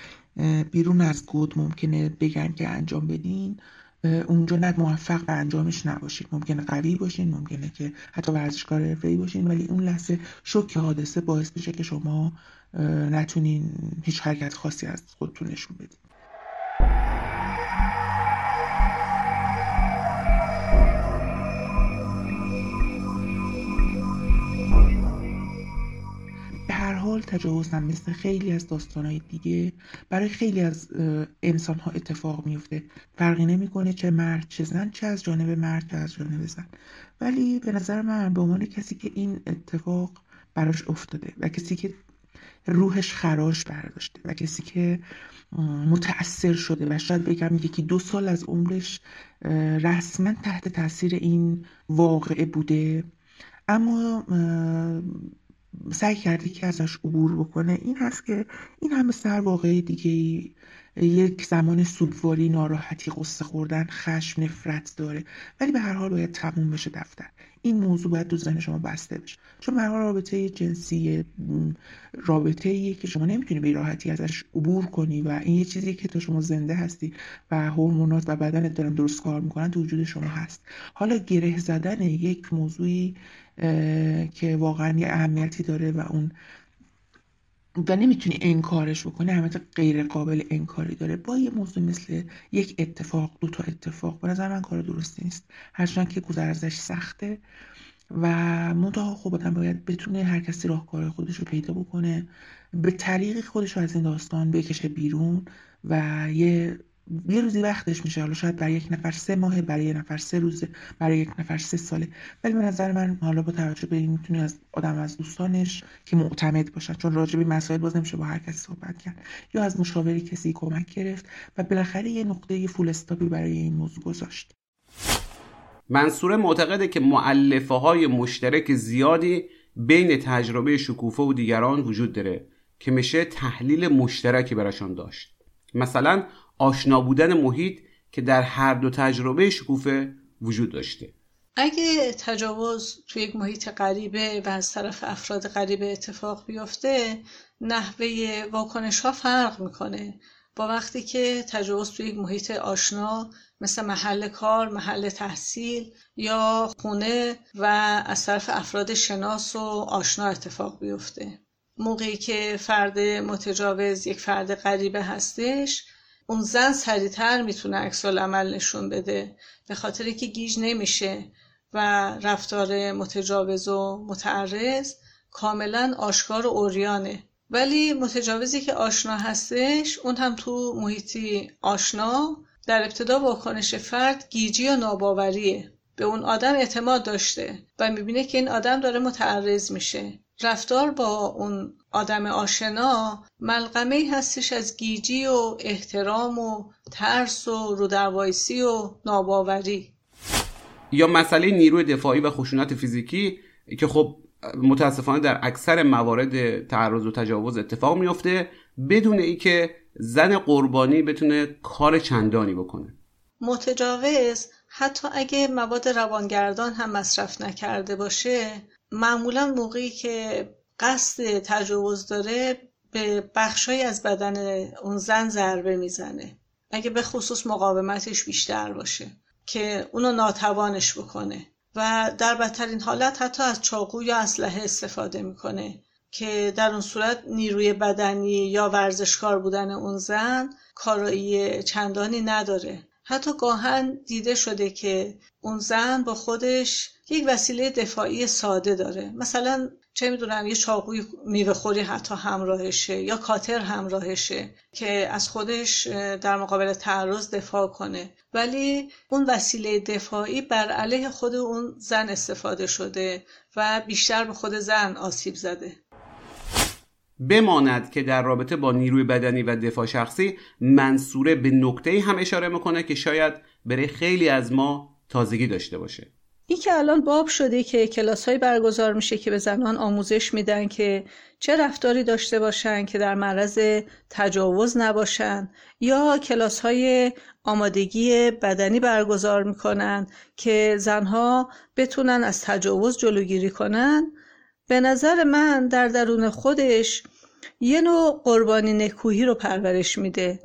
بیرون از گود ممکنه بگن که انجام بدین اونجا نه موفق به انجامش نباشید. ممکنه قوی باشین ممکنه که حتی ورزشکار حرفه‌ای باشین ولی اون لحظه شوک حادثه باعث بشه که شما نتونین هیچ حرکت خاصی از خودتون نشون بدین. حال تجاوز هم مثل خیلی از داستانهای دیگه برای خیلی از انسان ها اتفاق میفته فرقی نمی‌کنه چه مرد چه زن چه از جانب مرد چه از جانب زن. ولی به نظر من به عنوان کسی که این اتفاق براش افتاده و کسی که روحش خراش برداشته و کسی که متأثر شده و شاید بگم یکی دو سال از عمرش رسما تحت تاثیر این واقعه بوده. اما سعی کرده که ازش عبور بکنه. این هست که این همه سر واقعی دیگه یک زمان سوگواری ناراحتی قصه خوردن خشم نفرت داره. ولی به هر حال باید تموم بشه دفتر. این موضوع باید تو ذهن شما بسته بشه. چون به رابطه جنسی رابطه ایه که شما نمی‌تونی به راحتی ازش عبور کنی و این یه چیزی که تو شما زنده هستی و هورمونات و بدنت دارن درست کار می‌کنن تو وجود شما هست. حالا گره زدن یک موضوعی که واقعا یه اهمیتی داره و اون و نمی‌تونی انکارش بکنی همه غیر قابل انکاری داره. با یه موضوع مثل یک اتفاق دو تا اتفاق به نظر من کار درستی نیست. هرچند که گذر ازش سخته و منتها خب آدم باید بتونه هر کسی راهکار خودش رو پیدا بکنه. به طریق خودش رو از این داستان بکشه بیرون و یه یه روزی وقتش میشه حالا شاید برای یک نفر سه ماهه برای یک نفر سه روزه برای یک نفر سه ساله. ولی به نظر من حالا با توجه به این می‌تونه از آدم از دوستانش که معتمد باشن چون راجع به مسائل باز نمیشه با هر کسی صحبت کرد یا از مشاوری کسی کمک گرفت و بالاخره یه نقطه فول استاپی برای این موضوع گذاشت. منصوره معتقده که معلفه های مشترک زیادی بین تجربه شکوفه و دیگران وجود داره که میشه تحلیل مشترکی براشان داشت. مثلا آشنا بودن محیط که در هر دو تجربه شکوفه وجود داشته. اگه تجاوز توی یک محیط غریبه و از طرف افراد غریبه اتفاق بیفته نحوه واکنش ها فرق می‌کنه. با وقتی که تجاوز توی یک محیط آشنا مثل محل کار، محل تحصیل یا خونه و از طرف افراد شناس و آشنا اتفاق بیفته. موقعی که فرد متجاوز یک فرد غریبه هستش اون زن سریعتر می‌تونه عکس عمل نشون بده به خاطر که گیج نمیشه و رفتار متجاوز و متعرض کاملا آشکار و اوریانه. ولی متجاوزی که آشنا هستش اون هم تو محیطی آشنا در ابتدا واکنش فرد گیجی و ناباوریه. به اون آدم اعتماد داشته و می‌بینه که این آدم داره متعرض میشه. رفتار با اون آدم آشنا ملغمه هستش از گیجی و احترام و ترس و رودروایسی و ناباوری. یا مسئله نیروی دفاعی و خشونت فیزیکی که خب متاسفانه در اکثر موارد تعرض و تجاوز اتفاق میفته بدون اینکه زن قربانی بتونه کار چندانی بکنه. متجاوز حتی اگه مواد روانگردان هم مصرف نکرده باشه معمولا موقعی که قصد تجاوز داره به بخشای از بدن اون زن ضربه می‌زنه. اگه به خصوص مقاومتش بیشتر باشه که اونو ناتوانش بکنه. و در بدترین حالت حتی از چاقو یا اسلحه استفاده می‌کنه که در اون صورت نیروی بدنی یا ورزشکار بودن اون زن کارایی چندانی نداره. حتی گاهن دیده شده که اون زن با خودش یک وسیله دفاعی ساده داره. مثلا چه می‌دونم یه چاقوی میوه خوری حتی همراهشه یا کاتر همراهشه که از خودش در مقابل تعرض دفاع کنه. ولی اون وسیله دفاعی بر علیه خود اون زن استفاده شده و بیشتر به خود زن آسیب زده. بماند که در رابطه با نیروی بدنی و دفاع شخصی منصوره به نکته هم اشاره می‌کنه که شاید برای خیلی از ما تازگی داشته باشه. این که الان باب شده که کلاس های برگزار میشه که به زنان آموزش میدن که چه رفتاری داشته باشن که در معرض تجاوز نباشن یا کلاس های آمادگی بدنی برگزار می‌کنن که زنها بتونن از تجاوز جلوگیری کنن. به نظر من در درون خودش یه نوع قربانی نکوهی رو پرورش میده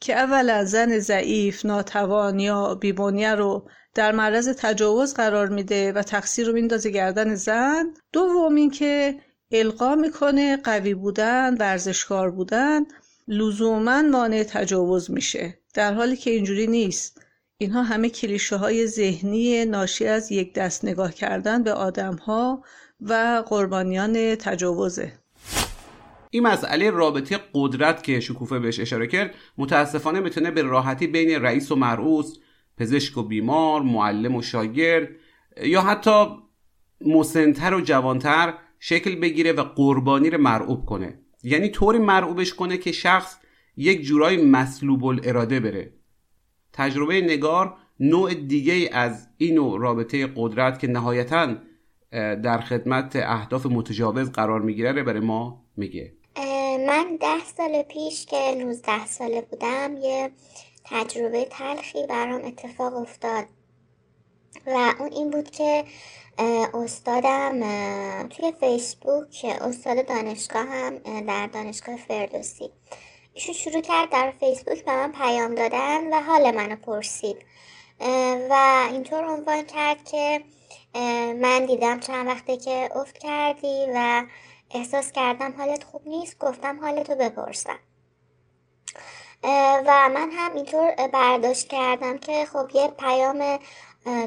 که اولا زن ضعیف، ناتوان یا بیبونیه رو در معرض تجاوز قرار میده و تقصیر رو میندازه گردن زن. دوم اینکه القا می‌کنه قوی بودن ورزشکار بودن لزوما مانع تجاوز میشه. در حالی که اینجوری نیست. اینها همه کلیشه های ذهنی ناشی از یک دست نگاه کردن به آدم ها و قربانیان تجاوزه. این مسئله رابطه قدرت که شکوفه بهش اشاره کرد متاسفانه می‌تونه به راحتی بین رئیس و مرعوس پزشک و بیمار معلم و شاگرد یا حتی مسنتر و جوانتر شکل بگیره و قربانی رو مرعوب کنه. یعنی طوری مرعوبش کنه که شخص یک جورای مسلوب الاراده بره. تجربه نگار نوع دیگه از این رابطه قدرت که نهایتا در خدمت اهداف متجاوز قرار می‌گیره برای ما میگه. من ده سال پیش که 19 ساله بودم یه تجربه تلخی برام اتفاق افتاد. و اون این بود که استادم توی فیسبوک استاد دانشگاه هم در دانشگاه فردوسی. ایشون شروع کرد در فیسبوک به من پیام دادن و حال منو پرسید. و اینطور عنوان کرد که من دیدم چند وقته که افت کردی و احساس کردم حالت خوب نیست گفتم حالتو بپرسم. و من هم اینطور برداشت کردم که خب یه پیام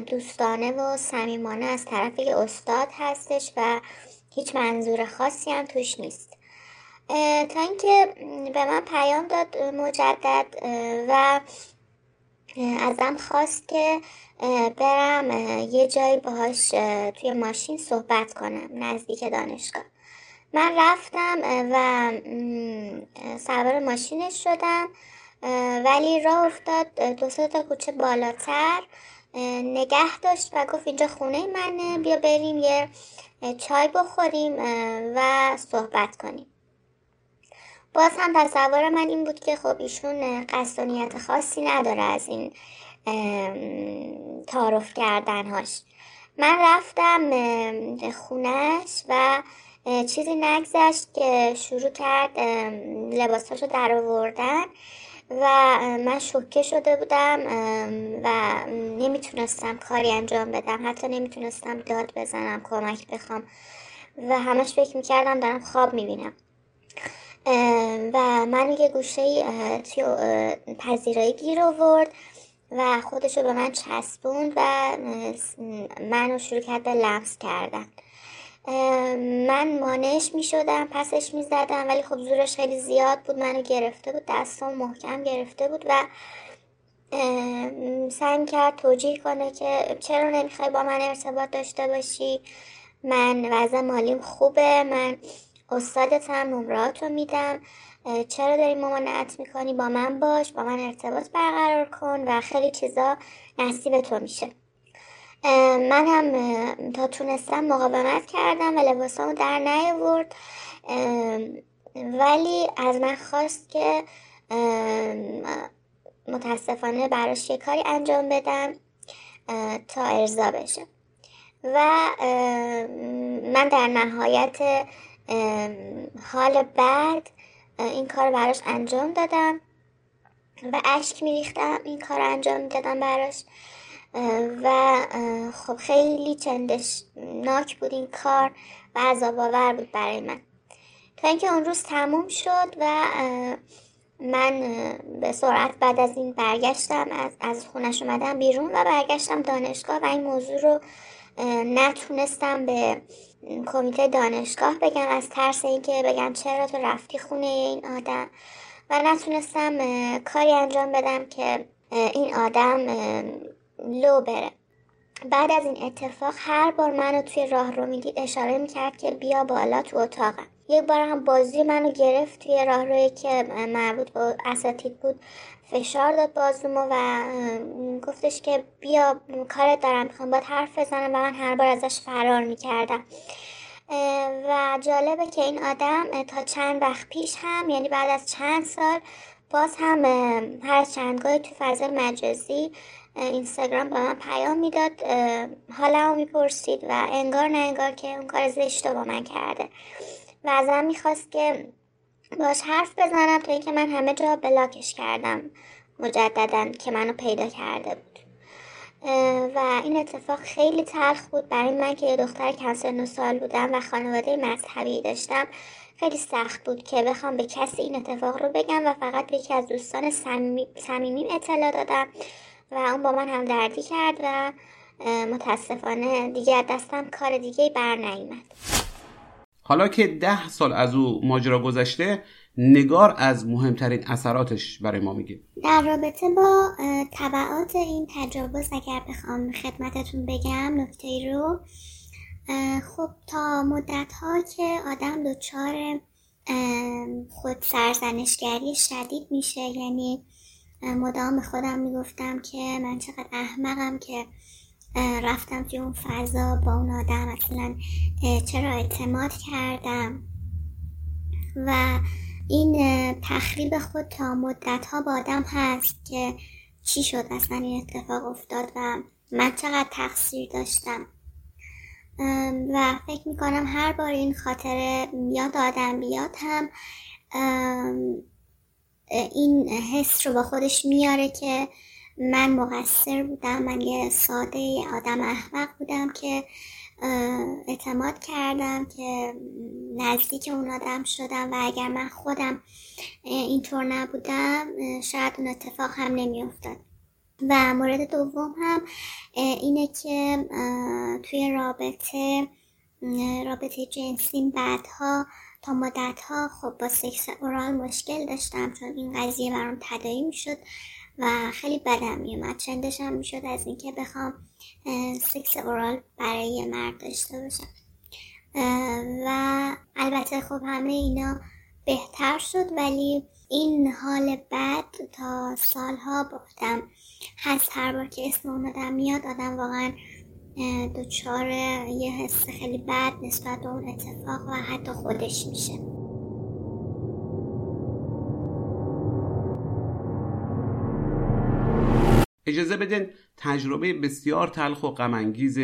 دوستانه و صمیمانه از طرف یه استاد هستش و هیچ منظور خاصی هم توش نیست. تا اینکه به من پیام داد مجدد و ازم خواست که برم یه جایی باهاش توی ماشین صحبت کنم نزدیک دانشگاه. من رفتم و سوار ماشینش شدم ولی راه افتاد دو تا کوچه بالاتر نگه داشت و گفت اینجا خونه منه بیا بریم یه چای بخوریم و صحبت کنیم. باز هم تصور من این بود که خب ایشون قصد خاصی نداره از این تعارف کردنهاش. من رفتم خونش و چیزی نگذشت که شروع کرد لباساشو در آوردن و من شوکه شده بودم و نمی‌تونستم کاری انجام بدم. حتی نمی‌تونستم داد بزنم کمک بخوام. و همش فکر می‌کردم دارم خواب می‌بینم. و من یه گوشه توی پذیرایی گیر آورد و خودشو به من چسبوند و منو شروع کرد به لمس کردن. من مانش می شدم پسش می زدم ولی خب زورش خیلی زیاد بود منو گرفته بود دستم محکم گرفته بود و سعی کرد توجیه کنه که چرا نمی‌خوای با من ارتباط داشته باشی؟ من وضع مالیم خوبه من استادتم نمراتو میدم چرا داری ممانعت می‌کنی با من باش؟ با من ارتباط برقرار کن و خیلی چیزا نصیب تو میشه. من هم تا تونستم مقاومت کردم و لباسامو در نیاورد. ولی از من خواست که متاسفانه براش یه کاری انجام بدم تا ارضا بشه. و من در نهایت حال بعد این کار براش انجام دادم و اشک میریختم این کار انجام می‌دادم براش. و خب خیلی چندشناک بود این کار و عذاب آور بود برای من. تا اینکه اون روز تموم شد و من به سرعت بعد از این برگشتم از, از خونش اومدم بیرون و برگشتم دانشگاه و این موضوع رو نتونستم به کمیته دانشگاه بگم از ترس اینکه بگم چرا تو رفتی خونه این آدم. و نتونستم کاری انجام بدم که این آدم لو بره. بعد از این اتفاق هر بار منو توی راه رو می‌دید اشاره می‌کرد که بیا بالا تو اتاقم. یک بار هم بازی منو گرفت توی راه روی که مربوط به اساتید بود. فشار داد بازومو و گفتش که بیا کارت دارم می‌خوام باید حرف بزنم و من هر بار ازش فرار می‌کردم. و جالبه که این آدم تا چند وقت پیش هم یعنی بعد از چند سال باز هم هر چندگاهی تو فضای مجازی اینستاگرام به من پیام می‌داد حالا می‌پرسید و انگار نه انگار که اون کار زشت با من کرده. و ازم می‌خواست که باش حرف بزنم تا اینکه من همه جا بلاکش کردم مجددا که منو پیدا کرده بود. و این اتفاق خیلی تلخ بود برای من که یه دختر کنسر سال بودم و خانواده مذهبی داشتم. خیلی سخت بود که بخوام به کسی این اتفاق رو بگم و فقط به یکی از دوستان صمیمیم اطلاع دادم. و اون با من هم دردی کرد و متاسفانه دیگه دستم کار دیگه بر نیمد حالا که ده سال از او ماجرا گذشته نگار از مهمترین اثراتش برای ما میگه. در رابطه با طبعات این تجاوز اگر بخوام خدمتتون بگم نکته رو خب تا مدت ها که آدم دچار خود سرزنشگری شدید میشه یعنی مدام به خودم می‌گفتم که من چقدر احمقم که رفتم توی اون فضا با اون آدم. اصلا چرا اعتماد کردم؟ و این تخریب خود تا مدت ها با آدم هست که چی شد اصلا این اتفاق افتاد و من چقدر تقصیر داشتم. و فکر می‌کنم هر بار این خاطره یاد آدم بیاد هم این حس رو با خودش میاره که من مقصر بودم من یه ساده آدم احمق بودم که اعتماد کردم که نزدیک اون آدم شدم و اگر من خودم اینطور نبودم شاید اون اتفاق هم نمیافتاد. و مورد دوم هم اینه که توی رابطه رابطه جنسیم بعدها تا مدت ها خب با سکس اورال مشکل داشتم چون این قضیه برام تدایی می‌شد و خیلی بدم میومد چندش هم می‌شد از اینکه بخوام سکس اورال برای یه مرد داشته باشم. و البته خب همه اینا بهتر شد ولی این حال بد تا سالها بودم هست. هر بار که اسم اون آدم میاد آدم واقعا دچار یه حس خیلی بد نسبت به اون اتفاق و حتی خودش میشه. اجازه بدین تجربه بسیار تلخ و غمانگیز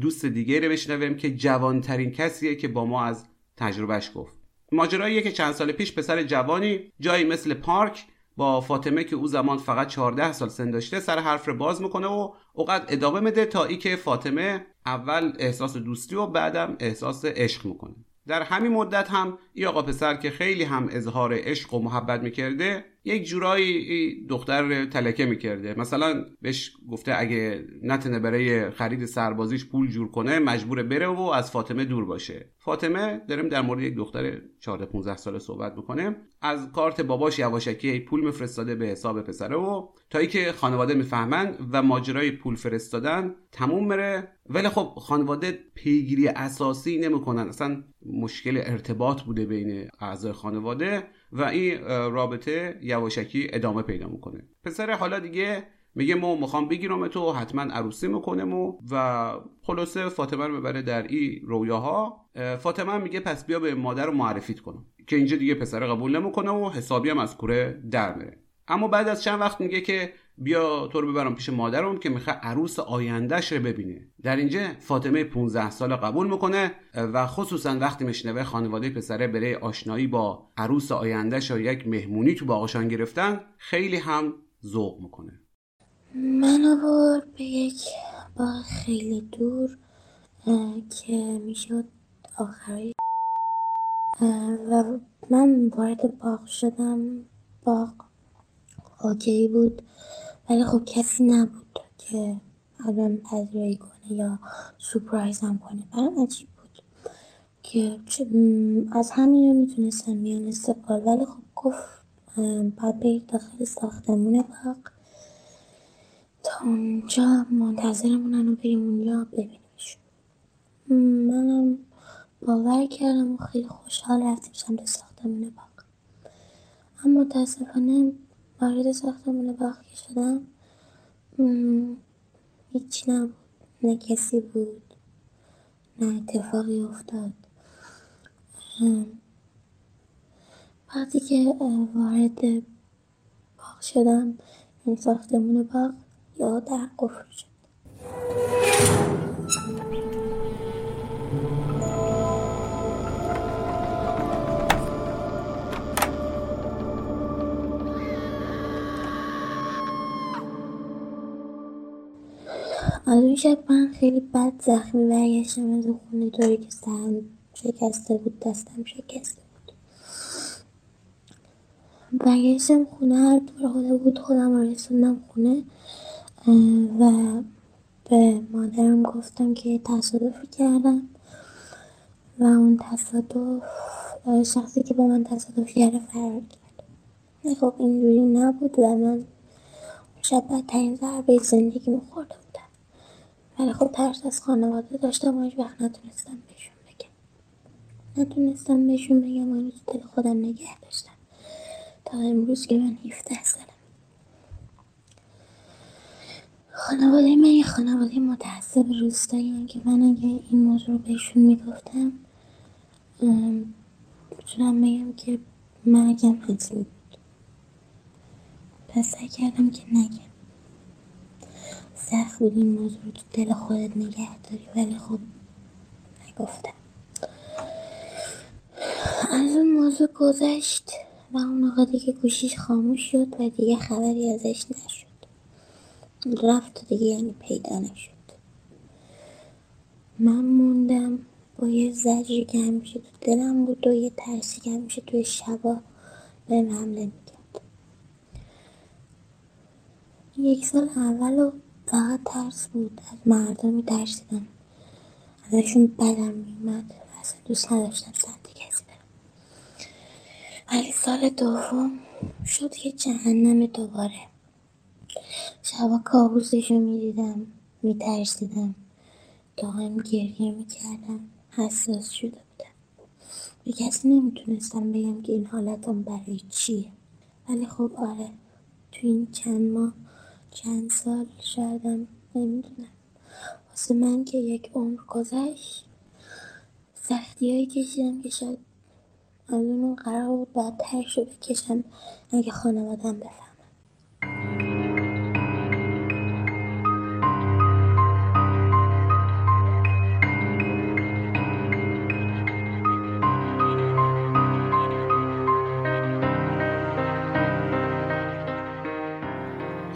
دوست دیگه رو بشنویم که جوانترین کسیه که با ما از تجربهش گفت. ماجراییه که چند سال پیش پسر جوانی جایی مثل پارک با فاطمه که او زمان فقط 14 سال سن داشته سر حرف رو باز می‌کنه و اوقات ادامه میده تا ای که فاطمه اول احساس دوستی و بعدم احساس عشق می‌کنه. در همین مدت هم ای آقا پسر که خیلی هم اظهار عشق و محبت می‌کرده یک جورایی دختر تلکه می‌کرده. مثلا بهش گفته اگه نتنه برای خرید سربازیش پول جور کنه مجبور بره و از فاطمه دور باشه. فاطمه داریم در مورد یک دختر 14 15 ساله صحبت می‌کنه از کارت باباش یواشکی پول میفرستاده به حساب پسره و تا ای که خانواده می‌فهمن و ماجرای پول فرستادن تموم مره ولی خب خانواده پیگیری اساسی نمی‌کنن. اصلا مشکل ارتباط بوده بین اعضای خانواده. و این رابطه یواشکی ادامه پیدا می‌کنه. پسر حالا دیگه میگه ما می‌خوام بگیرم تو حتما عروسی می‌کنم و و خلاصه فاطمه رو ببره در این رویاها. فاطمه میگه پس بیا به مادر رو معرفیت کنم. که اینجا دیگه پسر قبول نمی‌کنه و حسابی هم از کوره در میره. اما بعد از چند وقت میگه که بیا تو رو ببرم پیش مادرم که می‌خواد عروس آیندهش رو ببینه. در اینجا فاطمه 15 سال قبول می‌کنه و خصوصا وقتی میشنوه خانواده پسره برای آشنایی با عروس آیندهش و یک مهمونی تو باغشان گرفتن خیلی هم ذوق می‌کنه. من آورد به یک باغ خیلی دور که می‌شد آخرای و من وارد باغ شدم. باغ اوکی بود. ولی خب کسی نبود که الان پذیرایی کنه یا سپرایزم کنه. برام عجیب بود که از همین رو می‌تونستم میان استقبال. ولی خب گفت باید برید داخل ساختمون باغ. تا اونجا منتظرمونن و بریم اونجا ببینیمشون منم باور کردم و خیلی خوشحال رفتیم سمت ساختمون باغ. اما متاسفانه وارد ساختمون باغ که شدم هیچ نبود. نه کسی بود. نه اتفاقی افتاد. وقتی که وارد باغ شدم این ساختمون باغ یا در قفل شد. از اون شب من خیلی بد زخمی برگشتم از اون خونه طوری که سرم شکسته بود دستم شکسته بود. برگشتم خونه هر طور خدا بود خودم رو خونه و به مادرم گفتم که تصادفی کردم. و اون تصادف شخصی که با من تصادف کرده فرار کرد. خب اینجوری نبود و من شب بدترین ضربه زندگی میخورده بودم ولی خب ترس از خانواده داشتم و وقت نتونستم بهشون بگم. نتونستم بهشون بگم و تو دل خودم نگه داشتم. تا امروز که من 17 سالم. خانواده من یه خانواده متعصب روستایی که من اگه این موضوع رو بهشون می‌گفتم می‌تونم بگم که مرگم حتمی بود. پس کردم که نگم. سخت بود این موضوع تو دل خودت نگه داری ولی خب نگفتم. از اون موضوع گذشت و اون آقا دیگه گوشیش خاموش شد و دیگه خبری ازش نشد. رفت دیگه یعنی پیدا نشد. من موندم با یه زجری که همیشه تو دلم بود و یه ترسی که همیشه توی شبا به حمله می‌کرد. یک سال اول و فقط ترس بود از مردم میترسیدم ازشون بدم میومد اصلا دوست نداشتم سمت کسی برم. ولی سال دوم شد که جهنم دوباره. شبا کابوسش رو می‌دیدم میترسیدم. دائم گریه می‌کردم. حساس شده بودم. به کسی نمی‌تونستم بگم که این حالتم برای چیه. ولی خب آره تو این چند ماه چند سال شایدم نمی‌دونم. واسه من که یک عمر گذشت سختی هایی کشیدم که شاید از اون قرار بود بدتر شو بکشم اگه خانوادم بفهم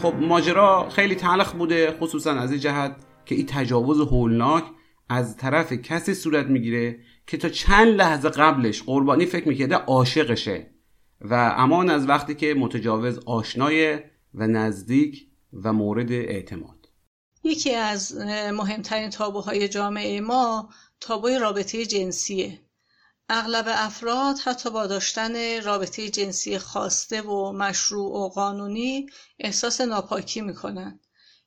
خب ماجرا خیلی تلخ بوده خصوصا از این جهت که این تجاوز هولناک از طرف کسی صورت می‌گیره که تا چند لحظه قبلش قربانی فکر می‌کرده عاشقشه و امان از وقتی که متجاوز آشنای و نزدیک و مورد اعتماد. یکی از مهمترین تابوهای جامعه ما تابوی رابطه جنسیه. اغلب افراد حتی با داشتن رابطه جنسی خواسته و مشروع و قانونی احساس ناپاکی می‌کنن.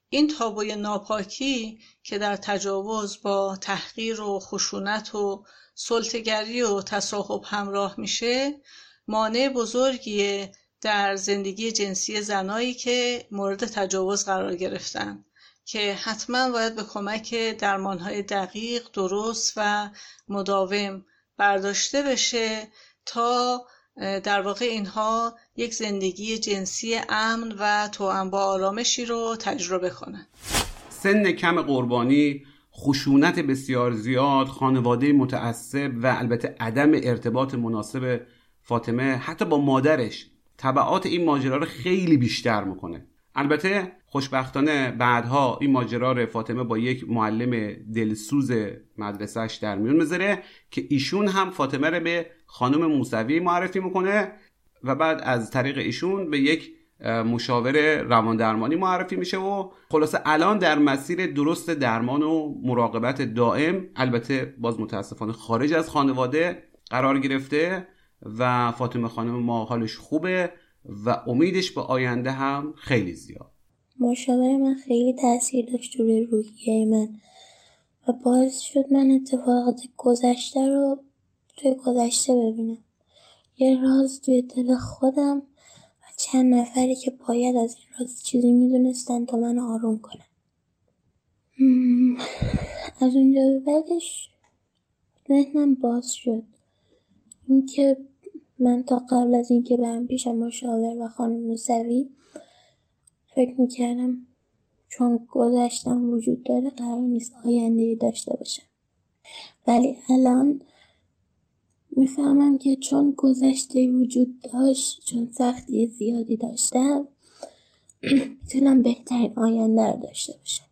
این تابوی ناپاکی که در تجاوز با تحقیر و خشونت و سلطگری و تصاحب همراه میشه مانع بزرگیه در زندگی جنسی زنایی که مورد تجاوز قرار گرفتن که حتما باید به کمک درمانهای دقیق درست و مداوم برداشته بشه تا در واقع اینها یک زندگی جنسی امن و توأم با آرامشی رو تجربه کنند. سن کم قربانی خشونت بسیار زیاد خانواده متعصب و البته عدم ارتباط مناسب فاطمه حتی با مادرش طبعات این ماجرا رو خیلی بیشتر می‌کنه البته خوشبختانه بعدها این ماجرا رو فاطمه با یک معلم دلسوز مدرسهش در میون می‌ذاره که ایشون هم فاطمه رو به خانم موسوی معرفی می‌کنه و بعد از طریق ایشون به یک مشاور روان درمانی معرفی میشه و خلاصه الان در مسیر درست درمان و مراقبت دائم البته باز متاسفانه خارج از خانواده قرار گرفته و فاطمه خانم ما حالش خوبه. و امیدش به آینده هم خیلی زیاد. مشاور من خیلی تاثیر داشت روی روحیه من و باعث شد من اتفاقات گذشته رو توی گذشته ببینم. یه راز توی دل خودم و چند نفری که باید از این راز چیزی می‌دونستن تا من آروم کنم از اونجا به بعدش ذهنم باز شد. اینکه من تا قبل از اینکه برم پیش مشاور و خانم موسوی فکر می‌کردم چون گذشتم وجود داره قرار نیست آینده داشته باشم. ولی الان می‌فهمم که چون گذشته وجود داشت چون سختی زیادی داشتم می‌تونم بهترین آینده رو داشته باشم.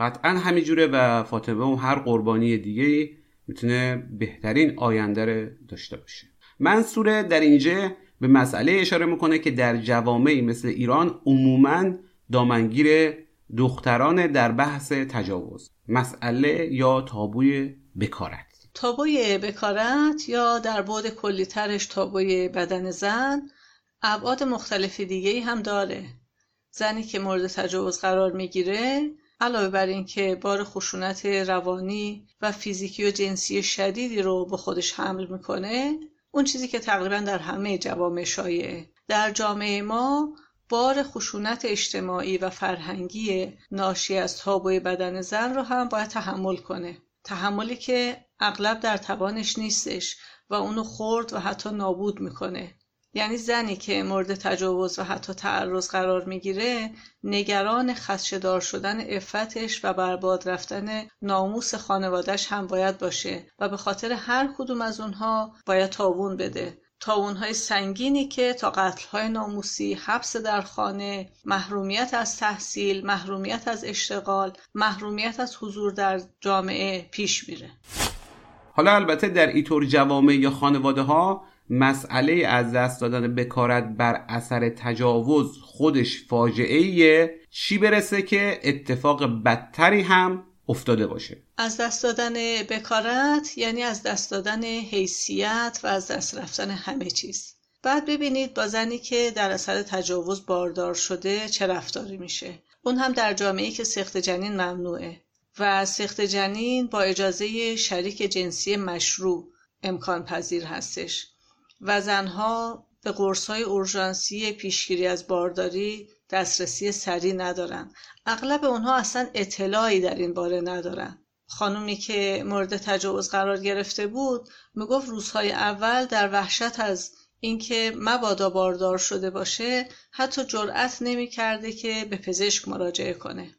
قطعا همینجوره و فاطمه و هر قربانی دیگه می‌تونه بهترین آینده رو داشته باشه. منصوره در اینجا به مسئله اشاره می‌کنه که در جوامعی مثل ایران عموما دامنگیر دختران در بحث تجاوز مسئله یا تابوی بکارت. تابوی بکارت یا در بعد کلیترش تابوی بدن زن ابعاد مختلف دیگه هم داره. زنی که مورد تجاوز قرار می‌گیره علاوه بر اینکه بار خشونت روانی و فیزیکی و جنسی شدیدی رو به خودش حمل می‌کنه اون چیزی که تقریبا در همه جوامع شایعه در جامعه ما بار خشونت اجتماعی و فرهنگی ناشی از تابوی بدن زن رو هم باید تحمل کنه. تحملی که اغلب در توانش نیستش و اونو خورد و حتی نابود می‌کنه. یعنی زنی که مورد تجاوز و حتی تعرض قرار می‌گیره نگران خدشدار شدن افتش و برباد رفتن ناموس خانوادش هم باید باشه و به خاطر هر کدوم از اونها باید تاوون بده تاوونهای سنگینی که تا قتلهای ناموسی، حبس در خانه، محرومیت از تحصیل، محرومیت از اشتغال، محرومیت از حضور در جامعه پیش میره. حالا البته در ایطور جوامع یا خانواده ها مسئله از دست دادن بکارت بر اثر تجاوز خودش فاجعه چی برسه که اتفاق بدتری هم افتاده باشه؟ از دست دادن بکارت یعنی از دست دادن حیثیت و از دست رفتن همه چیز. بعد ببینید با زنی که در اثر تجاوز باردار شده چه رفتاری میشه. اون هم در جامعه که سخت جنین ممنوعه و سخت جنین با اجازه شریک جنسی مشروع امکان پذیر هستش. و زنها به قرصهای اورژانسی پیشگیری از بارداری دسترسی سریع ندارن. اغلب اونها اصلا اطلاعی در این باره ندارن. خانومی که مورد تجاوز قرار گرفته بود می‌گفت روزهای اول در وحشت از اینکه مبادا باردار شده باشه حتی جرأت نمی‌کرده که به پزشک مراجعه کنه.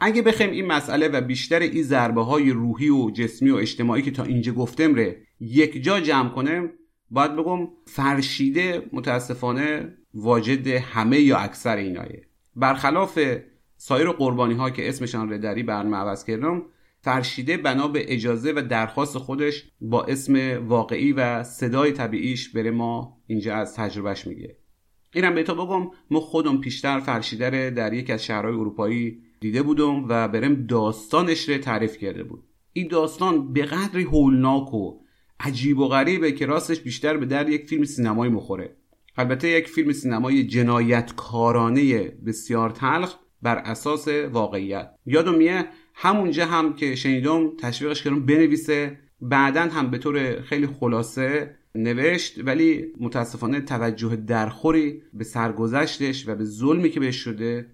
اگه بخیم این مسئله و بیشتر این ضربه های روحی و جسمی و اجتماعی که تا اینجا گفتم ره یک جا جمع کنم باید بگم فرشیده متاسفانه واجد همه یا اکثر اینایه. برخلاف سایر قربانی ها که اسمشان ردری برنامه عوض کردم فرشیده بنا به اجازه و درخواست خودش با اسم واقعی و صدای طبیعیش بره ما اینجا از تجربهش میگه. اینم به تو بگم ما خودم پیشتر فرشیده در یک از شهرهای اروپایی دیده بودم و برم داستانش رو تعریف کرده بود. این داستان به قدری هولناک و عجیب و غریبه که راستش بیشتر به در یک فیلم سینمایی مخوره البته یک فیلم سینمایی جنایتکارانه بسیار تلخ بر اساس واقعیت. یادم میه همونجا هم که شنیدم تشویقش کردم بنویسه بعدا هم به طور خیلی خلاصه نوشت ولی متاسفانه توجه درخوری به سرگذشتش و به ظلمی که بهش شده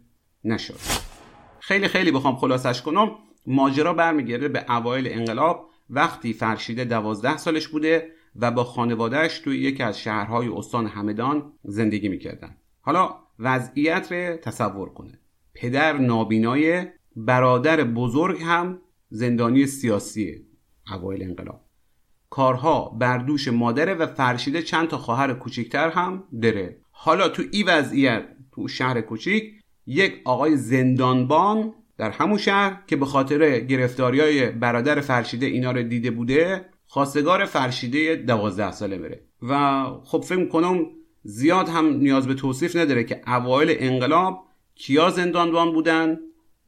نشد. خیلی خیلی بخوام خلاصش کنم. ماجرا برمیگرده به اوایل انقلاب. وقتی فرشیده دوازده سالش بوده و با خانوادهش توی یکی از شهرهای استان همدان زندگی می‌کردن. حالا وضعیت رو تصور کنه. پدر نابینای برادر بزرگ هم زندانی سیاسیه اوایل انقلاب. کارها بر دوش مادره و فرشیده چند تا خواهر کوچیکتر هم داره. حالا تو این وضعیت تو شهر کوچیک یک آقای زندانبان در همون شهر که به خاطر گرفتاری های برادر فرشیده اینا رو دیده بوده خواستگار فرشیده دوازده ساله بره. و خب فکر کنم زیاد هم نیاز به توصیف نداره که اوایل انقلاب کیا زندانبان بودن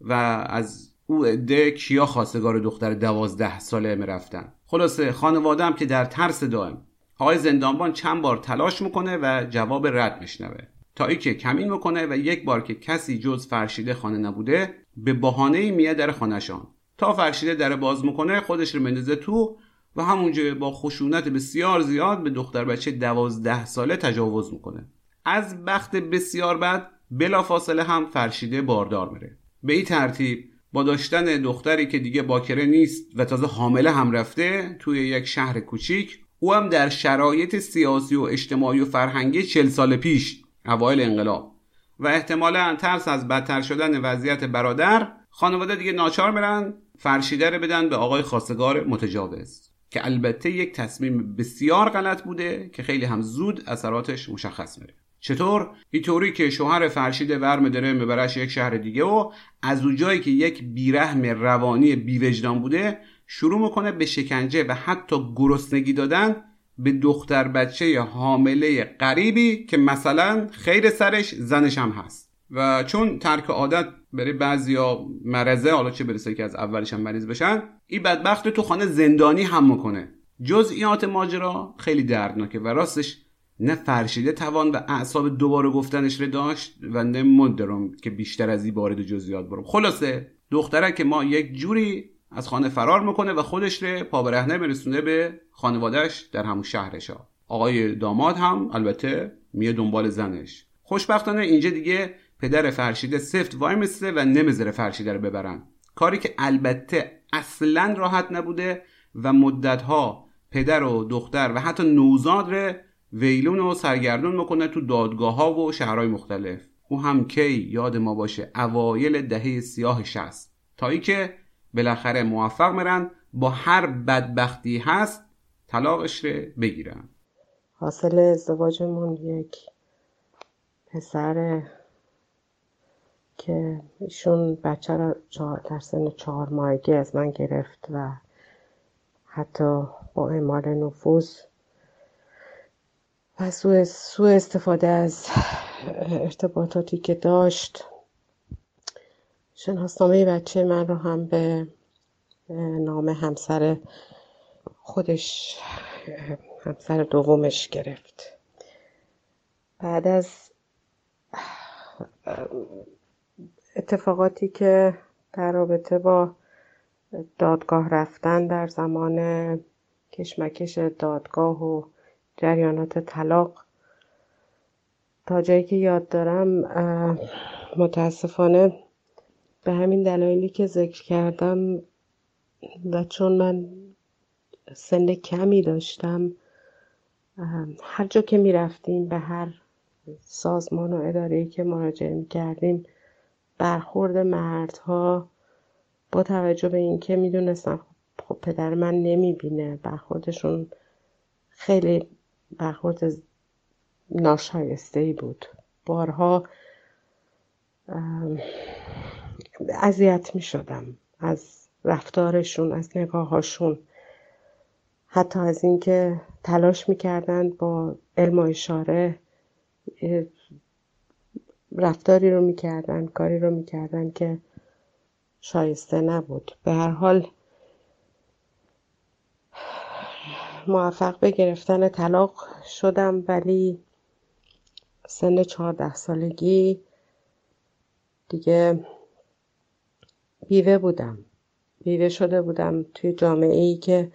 و از او عده کیا خواستگار دختر دوازده ساله می‌رفتن خلاصه خانواده هم که در ترس دائم. آقای زندانبان چند بار تلاش می‌کنه و جواب رد میشنوه. تا ای که کمین می‌کنه و یک بار که کسی جز فرشیده خانه نبوده به بهانه میاد در خانهشان. تا فرشیده در باز می‌کنه خودش رو مندازه تو و همونجا با خشونت بسیار زیاد به دختر بچه دوازده ساله تجاوز می‌کنه. از بخت بسیار بد بلا فاصله هم فرشیده باردار میره. به این ترتیب با داشتن دختری که دیگه باکره نیست و تازه حامله هم رفته توی یک شهر کوچیک او هم در شرایط سیاسی و اجتماعی و فرهنگی چل سال پیش اوایل انقلاب. و احتمالا ترس از بدتر شدن وضعیت برادر خانواده دیگه ناچار برن فرشیده رو بدن به آقای خواستگار متجاوز که البته یک تصمیم بسیار غلط بوده که خیلی هم زود اثراتش مشخص میره چطور؟ اینطوری که شوهر فرشید ورم داره میبرش یک شهر دیگه و از اون جایی که یک بیرحم روانی بیوجدان بوده شروع می‌کنه به شکنجه و حتی گرسنگی دادن به دختر بچه حامله غریبی که مثلا خیر سرش زنش هم هست. و چون ترک عادت برای بعضیا مرزه حالا چه برسه که از اولش هم مریض بشن این بدبخت تو خانه زندانی هم می‌کنه. جزئیات ماجرا خیلی دردناکه و راستش نه فرشیده توان و اعصاب دوباره گفتنش رو داشت و نه مدرم که بیشتر از این وارد جزئیات برم. خلاصه دختره که ما یک جوری از خانه فرار می‌کنه و خودش رو پا برهنه میرسونه به خانوادهش در همون شهرش. آقای داماد هم البته میه دنبال زنش. خوشبختانه اینجا دیگه پدر فرشیده سفت وای مثله و نمی‌ذاره فرشیده رو ببرن. کاری که البته اصلا راحت نبوده و مدتها پدر و دختر و حتی نوزاد رو ویلون و سرگردون می‌کنه تو دادگاه ها و شهرهای مختلف. او هم کی؟ یاد ما باشه. اوایل دهه سیاه شست تا که بالاخره موفق میرن با هر بدبختی هست طلاقش رو بگیرن. حاصل ازدواجمون یک پسر که ایشون بچه رو در سن چهار ماهگی از من گرفت و حتی با اعمال نفوذ و سوء استفاده از ارتباطاتی که داشت شناسنامه بچه من رو هم به نام همسر خودش همسر دومش گرفت. بعد از اتفاقاتی که در رابطه با دادگاه رفتن در زمان کشمکش دادگاه و جریانات طلاق تا جایی که یاد دارم متاسفانه به همین دلایلی که ذکر کردم و چون من سن کمی داشتم هر جا که می رفتیم به هر سازمان و اداره که مراجعه می کردیم برخورد مردها با توجه به اینکه می‌دونستم خب پدر من نمی‌بینه برخوردشون خیلی برخورد ناشایسته ای بود. بارها اذیت می شدم از رفتارشون از نگاهاشون حتی از اینکه تلاش می‌کردن با علم و اشاره رفتاری رو می‌کردن کاری رو می‌کردن که شایسته نبود. به هر حال موفق به گرفتن طلاق شدم ولی سن چهارده سالگی دیگه بیوه بودم. بیوه شده بودم توی جامعه ای که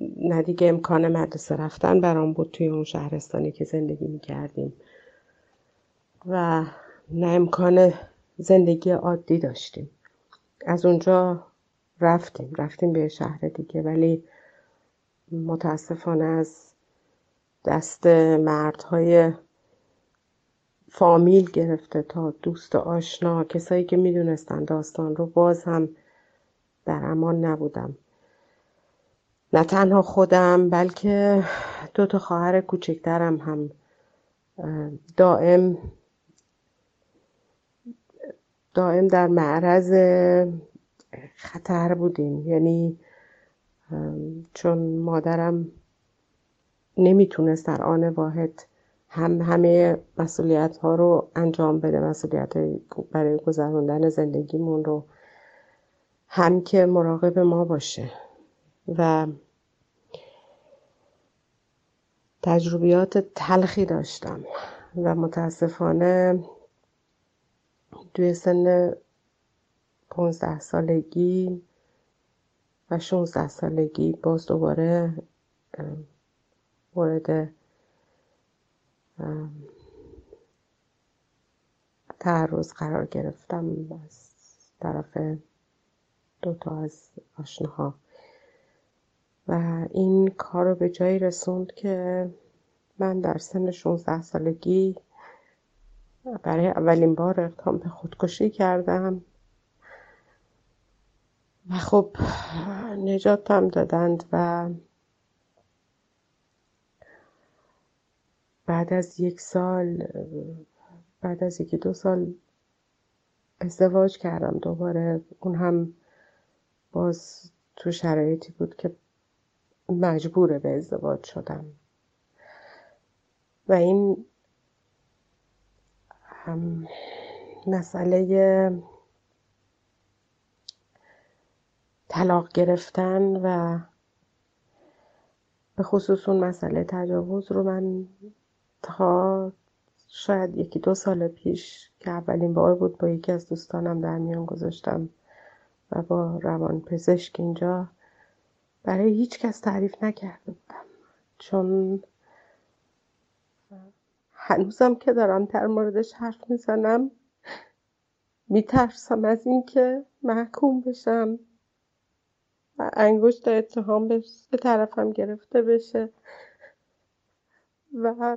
نه دیگه امکان مدرسه رفتن برام بود توی اون شهرستانی که زندگی می کردیم و نه امکان زندگی عادی داشتیم. از اونجا رفتیم. رفتیم به شهر دیگه ولی متاسفانه از دست مردهای فامیل گرفته تا دوست آشنا کسایی که می‌دونستن داستان رو باز هم در امان نبودم. نه تنها خودم بلکه دو تا خواهر کوچکترم هم. دائم دائم در معرض خطر بودیم. یعنی چون مادرم نمی‌تونست در آن واحد هم همه مسئولیت ها رو انجام بده مسئولیت برای گذراندن زندگیمون رو هم که مراقب ما باشه. و تجربیات تلخی داشتم و متاسفانه توی سن پونزده سالگی و 16 سالگی باز دوباره مورد تعرض قرار گرفتم از طرف دوتا از آشناها. و این کار رو به جایی رسوند که من در سن 16 سالگی برای اولین بار اقدام به خودکشی کردم. و خب نجاتم دادند و بعد از یک سال بعد از یکی دو سال ازدواج کردم. دوباره اون هم باز تو شرایطی بود که مجبور به ازدواج شدم. و این مسئله طلاق گرفتن و به خصوص اون مسئله تجاوز رو من تا شاید یکی دو سال پیش که اولین بار بود با یکی از دوستانم در میان گذاشتم و با روان پزشک اینجا برای هیچ کس تعریف نکرده بودم. چون هنوزم که دارم در موردش حرف می‌زنم میترسم از اینکه محکوم بشم و انگشت اتهام به طرفم گرفته بشه. و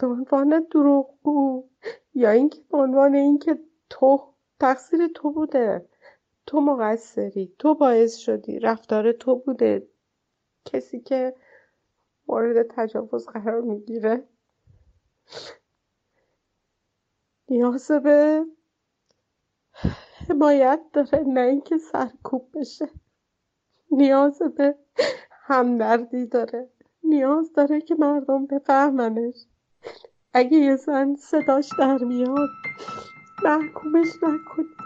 به عنوان دروغگو یا اینکه به عنوان اینکه تو تقصیر تو بوده. تو مقصری تو باعث شدی رفتار تو بوده. کسی که مورد تجاوز قرار می‌گیره. نیاز به حمایت داره نه اینکه سرکوب بشه. نیاز به همدردی داره. نیاز داره که مردم بفهمنش. اگه یه زن صداش در میاد محکومش نکنید.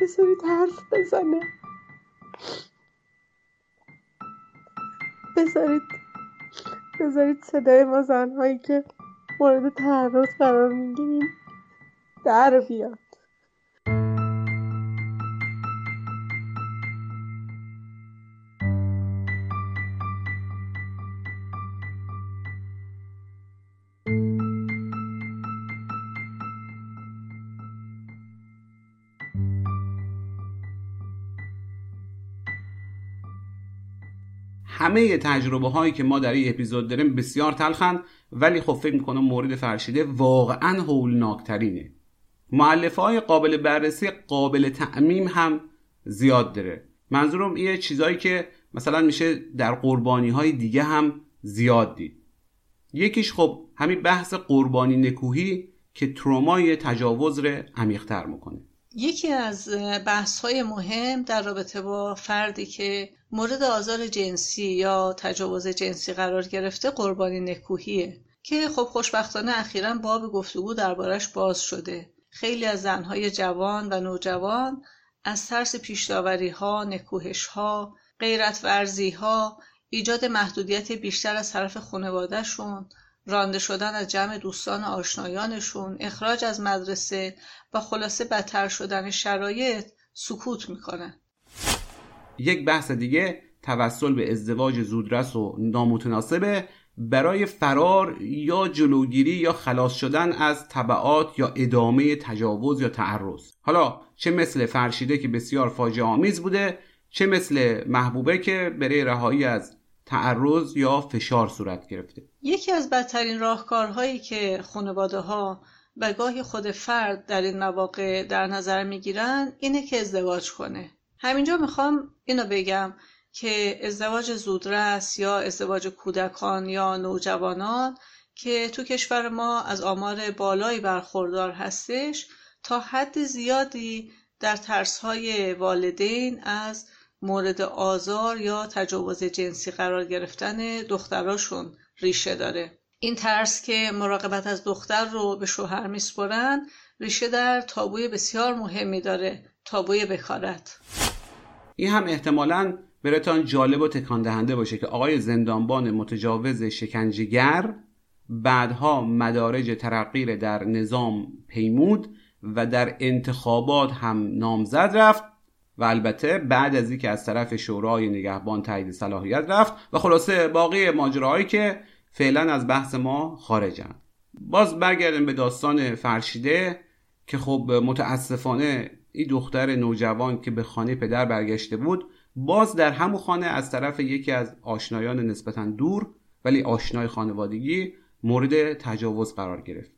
بذارید حرف بزنه. بذارید بذارید صدای ما زنهایی که مورد تعرض قرار می‌گیریم در بیاد. همه تجربه هایی که ما در این اپیزود داریم بسیار تلخن ولی خب فکر می‌کنم مورد فرشیده واقعا هولناکترینه. معلفه های قابل بررسی قابل تعمیم هم زیاد داره. منظورم یه چیزایی که مثلا میشه در قربانی های دیگه هم زیاد دید. یکیش خب همین بحث قربانی نکوهی که ترومای تجاوز رو عمیقتر می‌کنه. یکی از بحث های مهم در رابطه با فردی که مورد آزار جنسی یا تجاوز جنسی قرار گرفته قربانی نکوهیه که خب خوشبختانه اخیرا باب گفتگو دربارش باز شده. خیلی از زنهای جوان و نوجوان از ترس پیشداوری ها، نکوهش ها، غیرت ورزی ها، ایجاد محدودیت بیشتر از طرف خانوادهشون، رانده شدن از جمع دوستان آشنایانشون، اخراج از مدرسه و خلاصه بدتر شدن شرایط سکوت می‌کنن. یک بحث دیگه توسل به ازدواج زودرس و نامتناسبه برای فرار یا جلوگیری یا خلاص شدن از طبعات یا ادامه تجاوز یا تعرض حالا چه مثل فرشیده که بسیار فاجعه آمیز بوده چه مثل محبوبه که برای رهایی از تعرض یا فشار صورت گرفته. یکی از بدترین راهکارهایی که خانواده ها و گاهی خود فرد در این مواقع در نظر می‌گیرن اینه که ازدواج کنه. همینجا می‌خوام اینو بگم که ازدواج زودرس یا ازدواج کودکان یا نوجوانان که تو کشور ما از آمار بالایی برخوردار هستش تا حد زیادی در ترسهای والدین از مورد آزار یا تجاوز جنسی قرار گرفتن دختراشون ریشه داره. این ترس که مراقبت از دختر رو به شوهر میسپرن ریشه در تابوی بسیار مهمی داره. تابوی بکارت. این هم احتمالاً براتان جالب و تکان دهنده باشه که آقای زندانبان متجاوز شکنجهگر بعدها مدارج ترقی در نظام پیمود و در انتخابات هم نامزد رفت. و البته بعد از اینکه از طرف شورای نگهبان تایید صلاحیت رفت و خلاصه باقی ماجراهایی که فعلا از بحث ما خارجن. باز برگردیم به داستان فرشیده که خب متاسفانه این دختر نوجوان که به خانه پدر برگشته بود باز در همون خانه از طرف یکی از آشنایان نسبتا دور ولی آشنای خانوادگی مورد تجاوز قرار گرفت.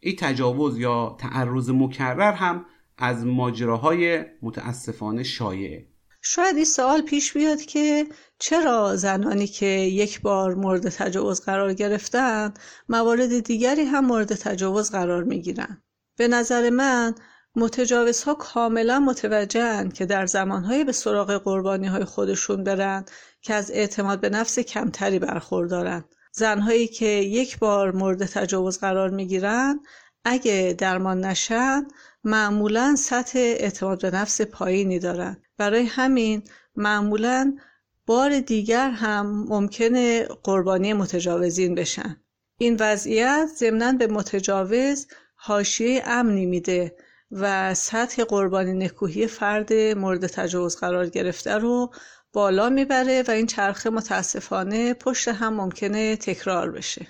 این تجاوز یا تعرض مکرر هم از ماجراهای متاسفانه شایعه شاید این سوال پیش بیاد که چرا زنانی که یک بار مورد تجاوز قرار گرفتن موارد دیگری هم مورد تجاوز قرار می گیرن. به نظر من متجاوزها کاملا متوجهن که در زمانهای به سراغ قربانی های خودشون برن که از اعتماد به نفس کمتری برخوردارن. زنهایی که یک بار مورد تجاوز قرار می‌گیرن اگه درمان نشن معمولا سطح اعتماد به نفس پایینی دارن. برای همین معمولا بار دیگر هم ممکنه قربانی متجاوزین بشن. این وضعیت ضمنا به متجاوز حاشیه امنی میده و سطح قربانی نکوهی فرد مورد تجاوز قرار گرفته رو بالا می‌بره و این چرخه متاسفانه پشت هم ممکنه تکرار بشه.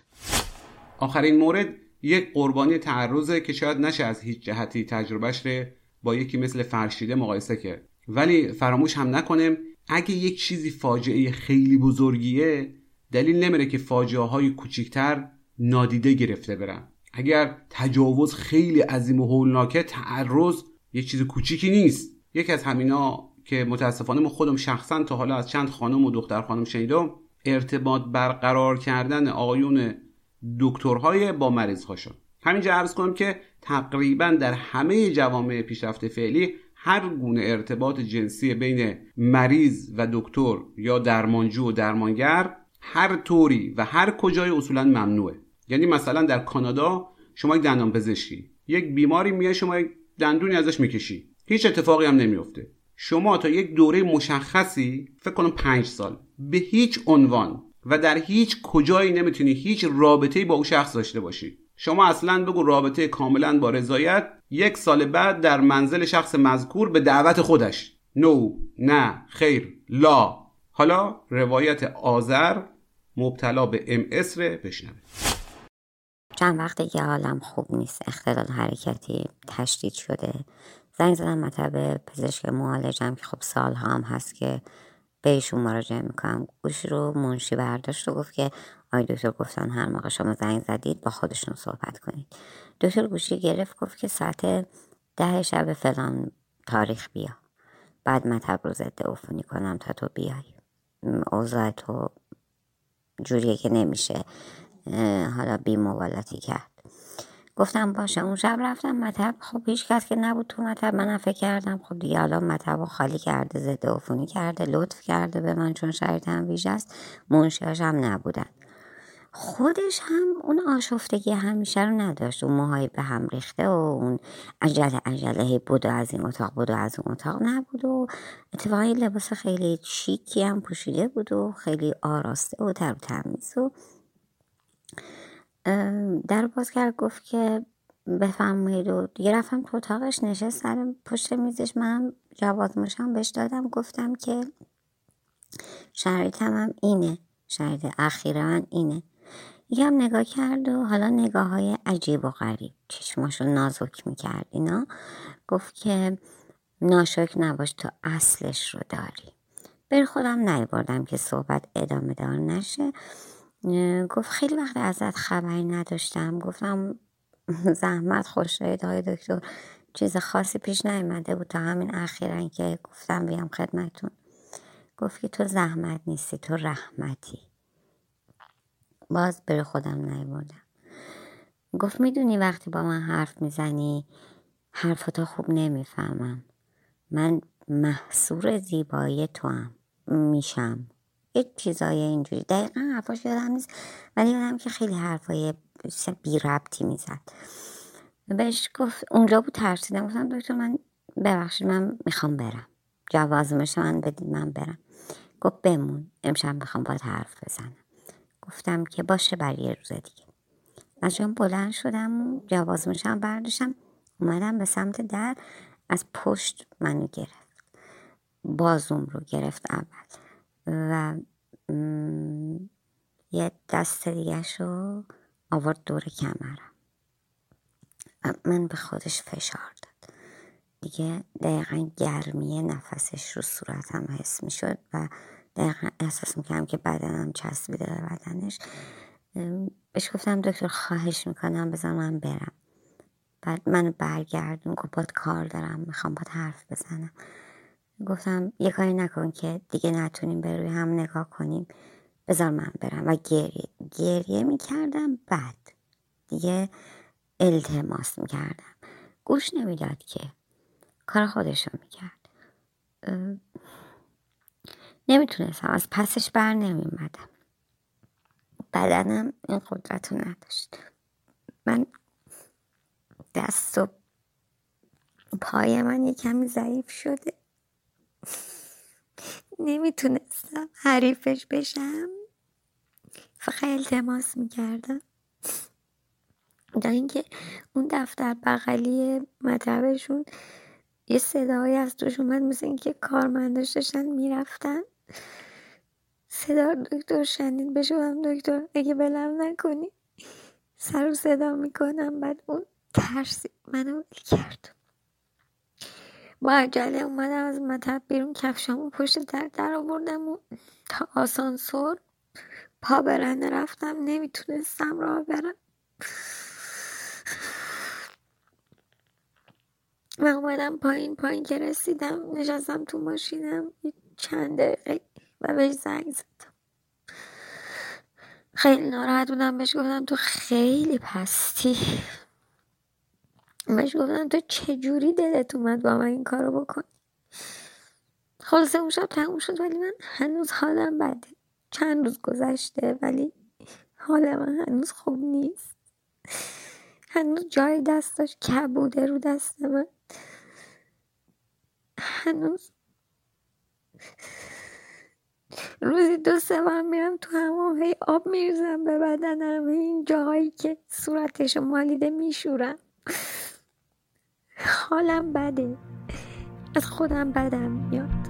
آخرین مورد یک قربانی تعرضه که شاید نشه از هیچ جهتی تجربهش رو با یکی مثل فرشیده مقایسه کرد. ولی فراموش هم نکنیم اگه یک چیزی فاجعه خیلی بزرگیه دلیل نمیره که فاجعه های کوچیکتر نادیده گرفته برن. اگر تجاوز خیلی عظیم و هولناکه تعرض یک چیز کوچیکی نیست. یکی از همینا که متاسفانه ما خودم شخصا تا حالا از چند خانم و دختر خانم شنیدم ارتباط برقرار کردن آقایون دکترهای با مریض هاشون همینجا عرض کنم که تقریبا در همه جوامع پیشرفته فعلی هر گونه ارتباط جنسی بین مریض و دکتر یا درمانجو و درمانگر هر طوری و هر کجای اصولا ممنوعه. یعنی مثلا در کانادا شما یک دندان پزشکی یک بیماری میاد شما یک دندونی ازش می‌کشی. هیچ اتفاقی هم نمیفته شما تا یک دوره مشخصی فکر کنم پنج سال به هیچ عنوان و در هیچ کجایی نمی‌تونی هیچ رابطه‌ای با او شخص داشته باشی. شما اصلا بگو رابطه کاملا با رضایت یک سال بعد در منزل شخص مذکور به دعوت خودش. نو نه خیر لا. حالا روایت آذر مبتلا به ام ره بشنوه. چند وقت دیگه حالم خوب نیست. اختلال حرکتی تشدید شده. زنگ زدم مطب پزشک معالجم که خب سال هم هست که بهشون مراجعه می‌کنم. گوش رو منشی برداشت و گفت که آی دکتر گفتن هر موقع شما زنگ زدید با خودشون صحبت کنید. دکتر گوشی گرفت گفت که ساعت ده شب فلان تاریخ بیا. بعد مطب رو ضد عفونی کنم تا تو بیای. اوضاع تو جوریه که نمیشه. حالا بی کرد. گفتم باشه اون شب رفتم مطب. خب هیچ کس که نبود تو مطب منم فکر کردم خب دیگه حالا مطب خالی کرده ضد عفونی کرده لطف کرده به من چون شرایطم ویژه است. منشیاش هم نبودن. خودش هم اون آشفتگی همیشه رو نداشت. اون موهای به هم ریخته و اون عجله عجله بودو از این اتاق بودو از اون اتاق نبود و اتفاقا لباس خیلی شیکی هم پوشیده بود و خیلی آراسته و تر و تمیز و در باز کرد گفت که بفرمایید و دیگه رفتم تو اتاقش نشست سر پشت میزش. من جواب مشم بهش دادم. گفتم که شرایطم هم اینه. شرایط اخیرا اینه. یکم نگاه کرد و حالا نگاه های عجیب و غریب. چشماشو نازک می‌کرد اینا. گفت که ناشک نباش تو اصلش رو داری. بر خودم نیبردم که صحبت ادامه دار نشه. گفت خیلی وقت ازت خبری نداشتم. گفتم زحمت خوش های دکتر. چیز خاصی پیش نیومده بود تا همین اخیرا که گفتم بیام خدمتون. گفت که تو زحمت نیستی تو رحمتی. باز بره خودم نیوردم. گفت می‌دونی وقتی با من حرف می‌زنی حرفتا خوب نمی‌فهمم. من محصور زیبایی تو هم میشم. یه چیزای اینجوری. دقیقا حرفاش یادم نیست ولی یادم که خیلی حرفای بی ربطی می‌زد. بهش گفت اونجا بود ترسیدم. گفتم دکتر من ببخشید من می‌خوام برم. جواز من بدید من برم. گفت بمون. امشب می‌خوام باید حرف بزنم. گفتم که باشه برای یه روز دیگه. جام بلند شدم و جواز مشم برداشتم اومدم به سمت در از پشت منو گرفت. بازوم رو گرفت اول. و یه دست دیگه رو آورد دور کمرم. من به خودش فشار داد. دیگه دقیقا گرمی نفسش رو صورتم حس می شد و دقیقا احساس می‌کردم که بدنم چسبیده به بدنش. بهش گفتم دکتر خواهش می‌کنم بذار من برم. بعد منو برگردون گفت کار دارم می‌خوام باد حرف بزنم. گفتم یه کاری نکن که دیگه نتونیم به روی هم نگاه کنیم. بذار من برم. و گریه گریه می‌کردم بعد دیگه التماس می‌کردم. گوش نمی‌داد که. کار خودشو می‌کرد. نمی‌تونستم. از پسش بر نمیمدم بدنم این قدرت رو نداشت. من دست و پای من یه کمی ضعیف شده. نمی‌تونستم حریفش بشم. فقط التماس می‌کردم. تا اینکه اون دفتر بغلی مطبشون یه صدایی از توش اومد مثل اینکه کارمنداش داشتن می‌رفتن. صدا دکتر شنید بشودم دکتر اگه بلم نکنی سر و صدا می‌کنم. بعد اون ترسی منو ول کرد. با عجله اومدم از مطب بیرون کفشامو پشت در در آوردم و تا آسانسور پا برنده رفتم. نمی‌تونستم راه برم. من اومدم پایین پایین که رسیدم نشستم تو ماشینم چند دقیقه و بهش زنگ زدم. خیلی ناراحت بودم بهش گفتم تو خیلی پستی. بهش گفتم تو چجوری دلت اومد با من این کارو بکن خلاصه اون شب تموم شد ولی من هنوز حالم بده چند روز گذشته ولی حال من هنوز خوب نیست. هنوز جای دستش کبوده رو دست من. هنوز روزی دو سه بار میرم تو همون هی آب میریزم به بدنم این جاهایی که صورتش مالیده میشورم. حالم بده. از خودم بدم میاد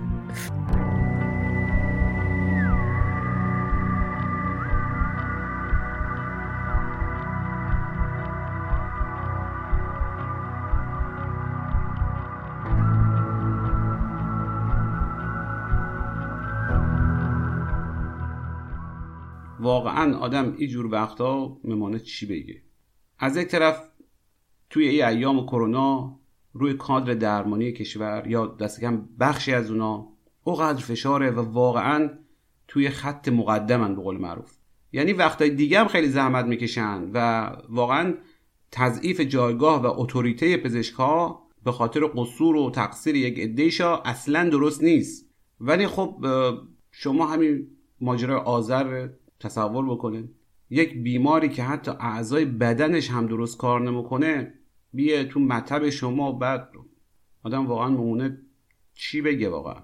واقعا آدم این جور وقتا میمانه چی بگه؟ از یک طرف توی این ایام کرونا روی کادر درمانی کشور یا دست کم بخشی از اونا اوقدر فشاره و واقعا توی خط مقدمن به قول معروف. یعنی وقتای دیگه هم خیلی زحمت می‌کشن و واقعا تضعیف جایگاه و اتوریته پزشک ها به خاطر قصور و تقصیر یک عدهشا اصلا درست نیست. ولی خب شما همین ماجرای آذر تصور بکنید یک بیماری که حتی اعضای بدنش هم درست کار نمی‌کنه بیه تو مطب شما بعد آدم واقعا مونه چی بگه واقعا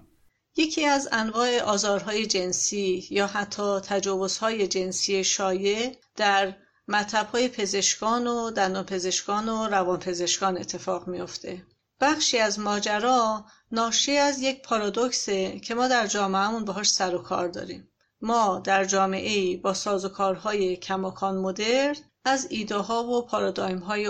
یکی از انواع آزارهای جنسی یا حتی تجاوزهای جنسی شایع در مطبهای پزشکان و دندان پزشکان و روان پزشکان اتفاق میافته. بخشی از ماجرا ناشی از یک پارادوکسه که ما در جامعهمون باهاش سر و کار داریم. ما در جامعه ای با سازوکارهای کماکان مدرن از ایده ها و پارادایم های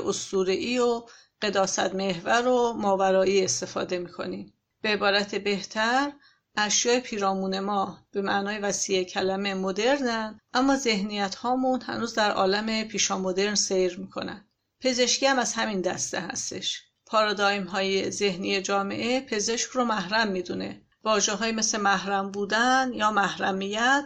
ای و قداست محور و ماورایی استفاده می‌کنیم. به عبارت بهتر اشیاء پیرامون ما به معنای وسیع کلمه مدرنن اما ذهنیت هامون هنوز در عالم پیشا مدرن سیر می‌کنن. پزشکی هم از همین دسته هستش. پارادایم های ذهنی جامعه پزشک رو محرم می‌دونه. واجه های مثل محرم بودن یا محرمیت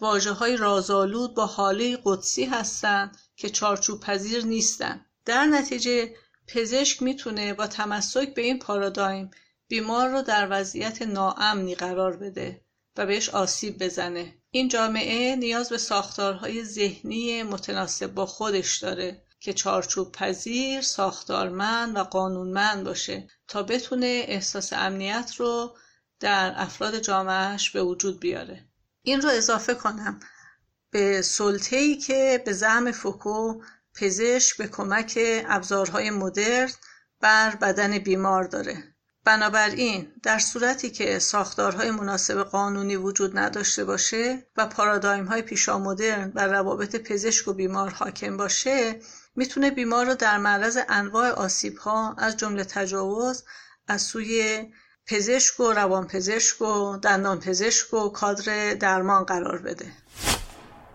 واجه های رازآلود با حاله قدسی هستند که چارچوب پذیر نیستن. در نتیجه پزشک می‌تونه با تمسک به این پارادایم بیمار رو در وضعیت ناامنی قرار بده و بهش آسیب بزنه. این جامعه نیاز به ساختارهای ذهنی متناسب با خودش داره که چارچوب پذیر، ساختارمند و قانونمند باشه تا بتونه احساس امنیت رو در افراد جامعهش به وجود بیاره. این رو اضافه کنم به سلطه‌ای که به زعم فوکو پزشک به کمک ابزارهای مدرن بر بدن بیمار داره. بنابراین در صورتی که ساختارهای مناسب قانونی وجود نداشته باشه و پارادایم های پیشا مدرن و روابط پزشک و بیمار حاکم باشه می‌تونه بیمار رو در معرض انواع آسیب ها از جمله تجاوز از سوی پزشک و روان پزشک و دندان پزشک و کادر درمان قرار بده.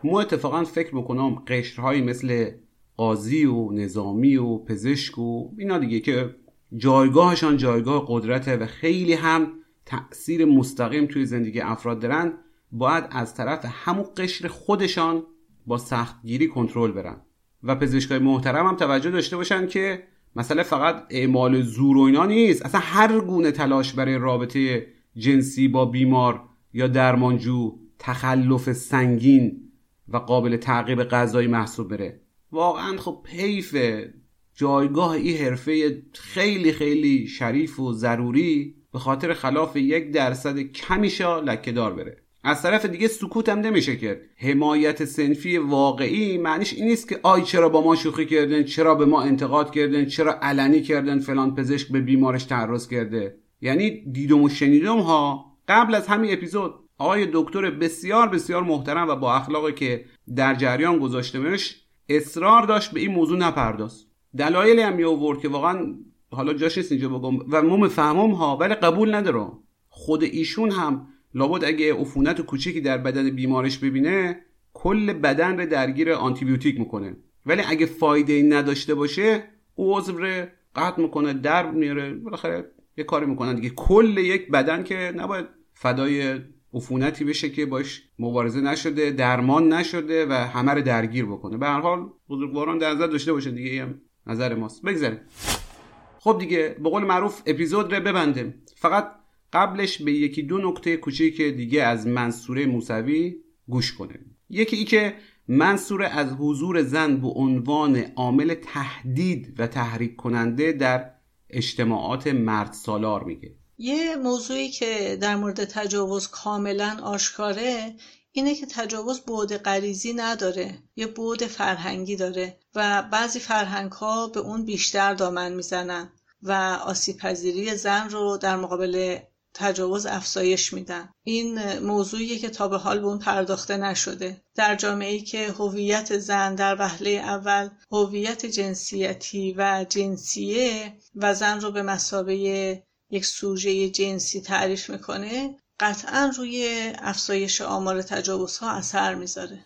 ما اتفاقا فکر می‌کنم قشرهایی مثل قاضی و نظامی و پزشک و اینا دیگه که جایگاهشان جایگاه قدرته و خیلی هم تأثیر مستقیم توی زندگی افراد دارن باید از طرف همون قشر خودشان با سختگیری کنترل برن. و پزشکای محترم هم توجه داشته باشن که مثلا فقط اعمال زور و اینا نیست. اصلا هر گونه تلاش برای رابطه جنسی با بیمار یا درمانجو تخلف سنگین و قابل تعقیب غذایی محسوب بره. واقعا خب حیف جایگاه این حرفه خیلی خیلی شریف و ضروری به خاطر خلاف یک درصد کمیشا لکه دار بره. از طرف دیگه سکوت هم نمیشه کرد. حمایت سنفی واقعی معنیش این نیست که آی چرا با ما شوخی کردن چرا به ما انتقاد کردن چرا علنی کردن فلان پزشک به بیمارش تعرض کرده. یعنی دیدم و شنیدم ها قبل از همین اپیزود. آقای دکتر بسیار بسیار محترم و با اخلاقی که در جریان گذاشتمش اصرار داشت به این موضوع نپرداز. دلایلی هم آورد که واقعا حالا جاش نیست اینجا بگم و ما فهمم ها ولی قبول نداره خود ایشون هم لابد اگه عفونت کوچیکی در بدن بیمارش ببینه کل بدن رو درگیر آنتیبیوتیک می‌کنه. ولی اگه فایده ای نداشته باشه عضو رو قطع می‌کنه درب میاره بالاخره یه کاری می‌کنن دیگه. کل یک بدن که نباید فدای عفونتی بشه که باش مبارزه نشده درمان نشده و همه رو درگیر بکنه. به هر حال بزرگواران در نظر داشته باشه دیگه هم نظر ماست. بگذاریم. خب دیگه به قول معروف اپیزود رو ببندیم. فقط قبلش به یکی دو نکته کوچیک دیگه از منصوره موسوی گوش کنیم یکی ای که منصوره از حضور زن به عنوان عامل تهدید و تحریک کننده در اجتماعات مرد سالار میگه. یه موضوعی که در مورد تجاوز کاملا آشکاره اینه که تجاوز بعد غریزی نداره یه بعد فرهنگی داره و بعضی فرهنگ ها به اون بیشتر دامن می‌زنن و آسیب پذیری زن رو در مقابل تجاوز افزایش میدن. این موضوعیه که تا به حال به اون پرداخته نشده. در جامعه ای که هویت زن در وهله اول هویت جنسیتی و جنسیه و زن رو به مسابه یک سوژه جنسی تعریف می‌کنه قطعا روی افزایش آمار تجاوزها اثر می‌ذاره.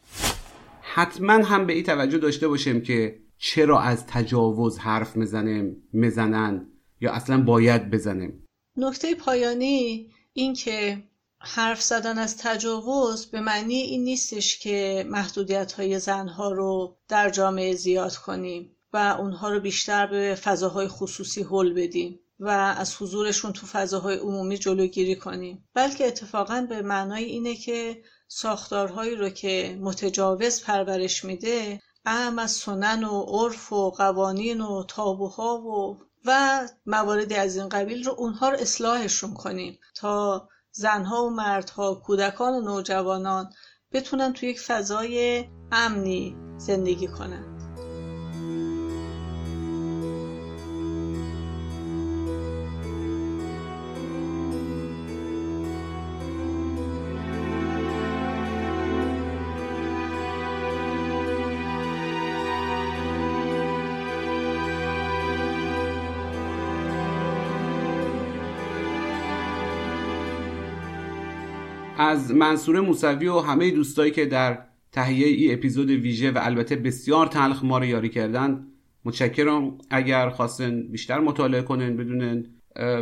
حتما هم به این توجه داشته باشیم که چرا از تجاوز حرف می‌زنیم می‌زنن یا اصلا باید بزنیم. نکته پایانی این که حرف زدن از تجاوز به معنی این نیستش که محدودیت های زنها رو در جامعه زیاد کنیم و اونها رو بیشتر به فضاهای خصوصی حل بدیم و از حضورشون تو فضاهای عمومی جلوگیری کنیم. بلکه اتفاقا به معنای اینه که ساختارهایی رو که متجاوز پرورش میده اهم از سنن و عرف و قوانین و تابوها و و مواردی از این قبیل رو اونها رو اصلاحشون کنیم تا زنها و مردها کودکان و نوجوانان بتونن توی یک فضای امنی زندگی کنن. از منصور موسوی و همه دوستایی که در تهیه ای اپیزود ویژه و البته بسیار تلخ ما رو یاری کردن متشکرم. اگر خواستن بیشتر مطالعه کنن بدونن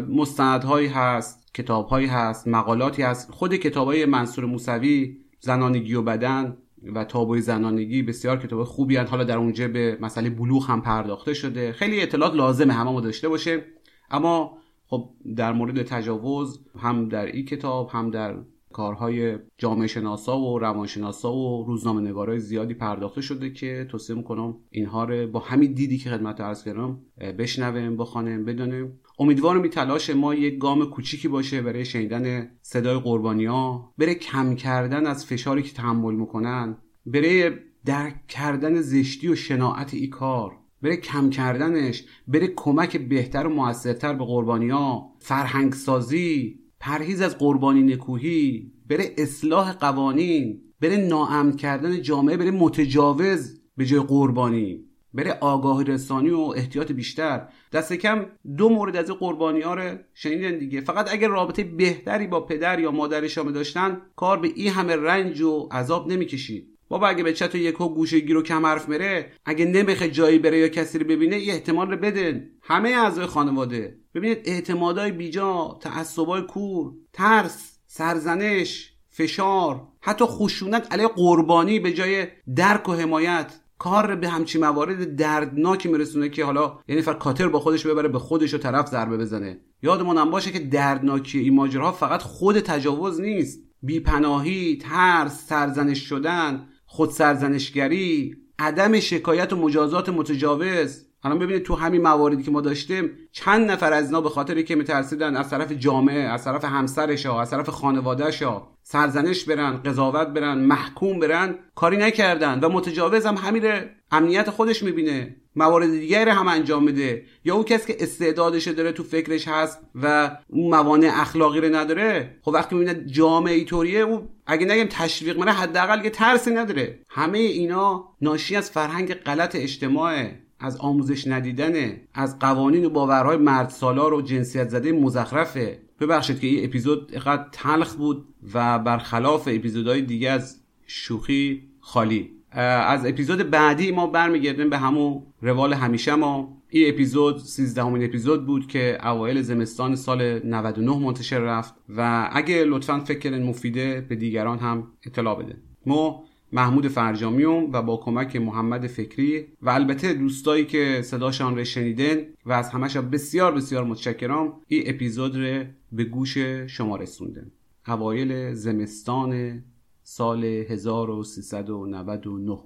مستندهایی هست کتابهایی هست مقالاتی هست. خود کتابهای منصور موسوی زنانگی و بدن و تابوی زنانگی بسیار کتاب خوبی هست حالا در اونجا به مسئله بلوغ هم پرداخته شده. خیلی اطلاعات لازمه همه داشته باشه اما خب در مورد تجاوز هم در این کتاب هم در کارهای جامعه شناسا و روانشناسا و روزنامه نگارای زیادی پرداخته شده که توصیه می‌کنم اینها رو با همین دیدی که خدمت عرض کردم بشنویم بخوانیم بدونیم. امیدوارم این تلاش ما یک گام کوچیکی باشه برای شنیدن صدای قربانی ها برای کم کردن از فشاری که تحمل می‌کنن برای درک کردن زشتی و شناعت ای کار بره کم کردنش بره کمک بهتر و موثرتر به قربانی ها فرهنگ سازی پرهیز از قربانی نکوهی بره اصلاح قوانین بره ناامن کردن جامعه بره متجاوز به جای قربانی بره آگاهی رسانی و احتیاط بیشتر. دست کم دو مورد از قربانی ها رو شنیدن دیگه. فقط اگر رابطه بهتری با پدر یا مادر شما داشتن کار به این همه رنج و عذاب نمی‌کشید. بابا اگه به چت و یکو گوشه گیر و کم حرف مره اگه نمیخه جایی بره یا کسی رو ببینه یه احتمال رو بدن همه اعضای خانواده. ببینید اعتمادای بیجا تعصبای کور ترس سرزنش فشار حتی خشونت علیه قربانی به جای درک و حمایت. کار به همچین موارد دردناکی میرسونه که حالا یعنی فر کاتر با خودش ببره به خودش و طرف ضربه بزنه. یادمون هم باشه که دردناکی این ماجراها فقط خود تجاوز نیست. بیپناهی ترس سرزنش شدن خود سرزنشگری عدم شکایت و مجازات متجاوز. الان ببینید تو همین مواردی که ما داشتیم چند نفر از اینا به خاطر که میترسیدن از طرف جامعه از طرف همسرش ها از طرف خانوادهش ها سرزنش برن قضاوت برن محکوم برن کاری نکردن و متجاوز هم همین امنیت خودش می‌بینه. موارد دیگری هم انجام میده. یا اون کسی که استعدادش داره تو فکرش هست و اون موانع اخلاقی رو نداره خب وقتی می‌بینه جامعه ایطوریه او اگه نگیم تشویق منه حداقل یه ترسی نداره. همه اینا ناشی از فرهنگ غلط اجتماع از آموزش ندیدنه از قوانین و باورهای مرد سالار و جنسیت زده مزخرفه. ببخشید که این اپیزود اینقدر تلخ بود و برخلاف اپیزودهای دیگه از شوخی خالی. از اپیزود بعدی ما برمیگردیم به همون روال همیشه ما. این اپیزود 13 همین اپیزود بود که اوایل زمستان سال 99 منتشر رفت و اگه لطفا فکر کردن مفیده به دیگران هم اطلاع بده. ما محمود فرجامیوم و با کمک محمد فکری و البته دوستایی که صداشان رو شنیدن و از همش بسیار بسیار متشکرم این اپیزود رو به گوش شما رسوندن اوایل زمستان سال 1399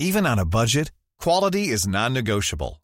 Even on a budget, quality is non-negotiable.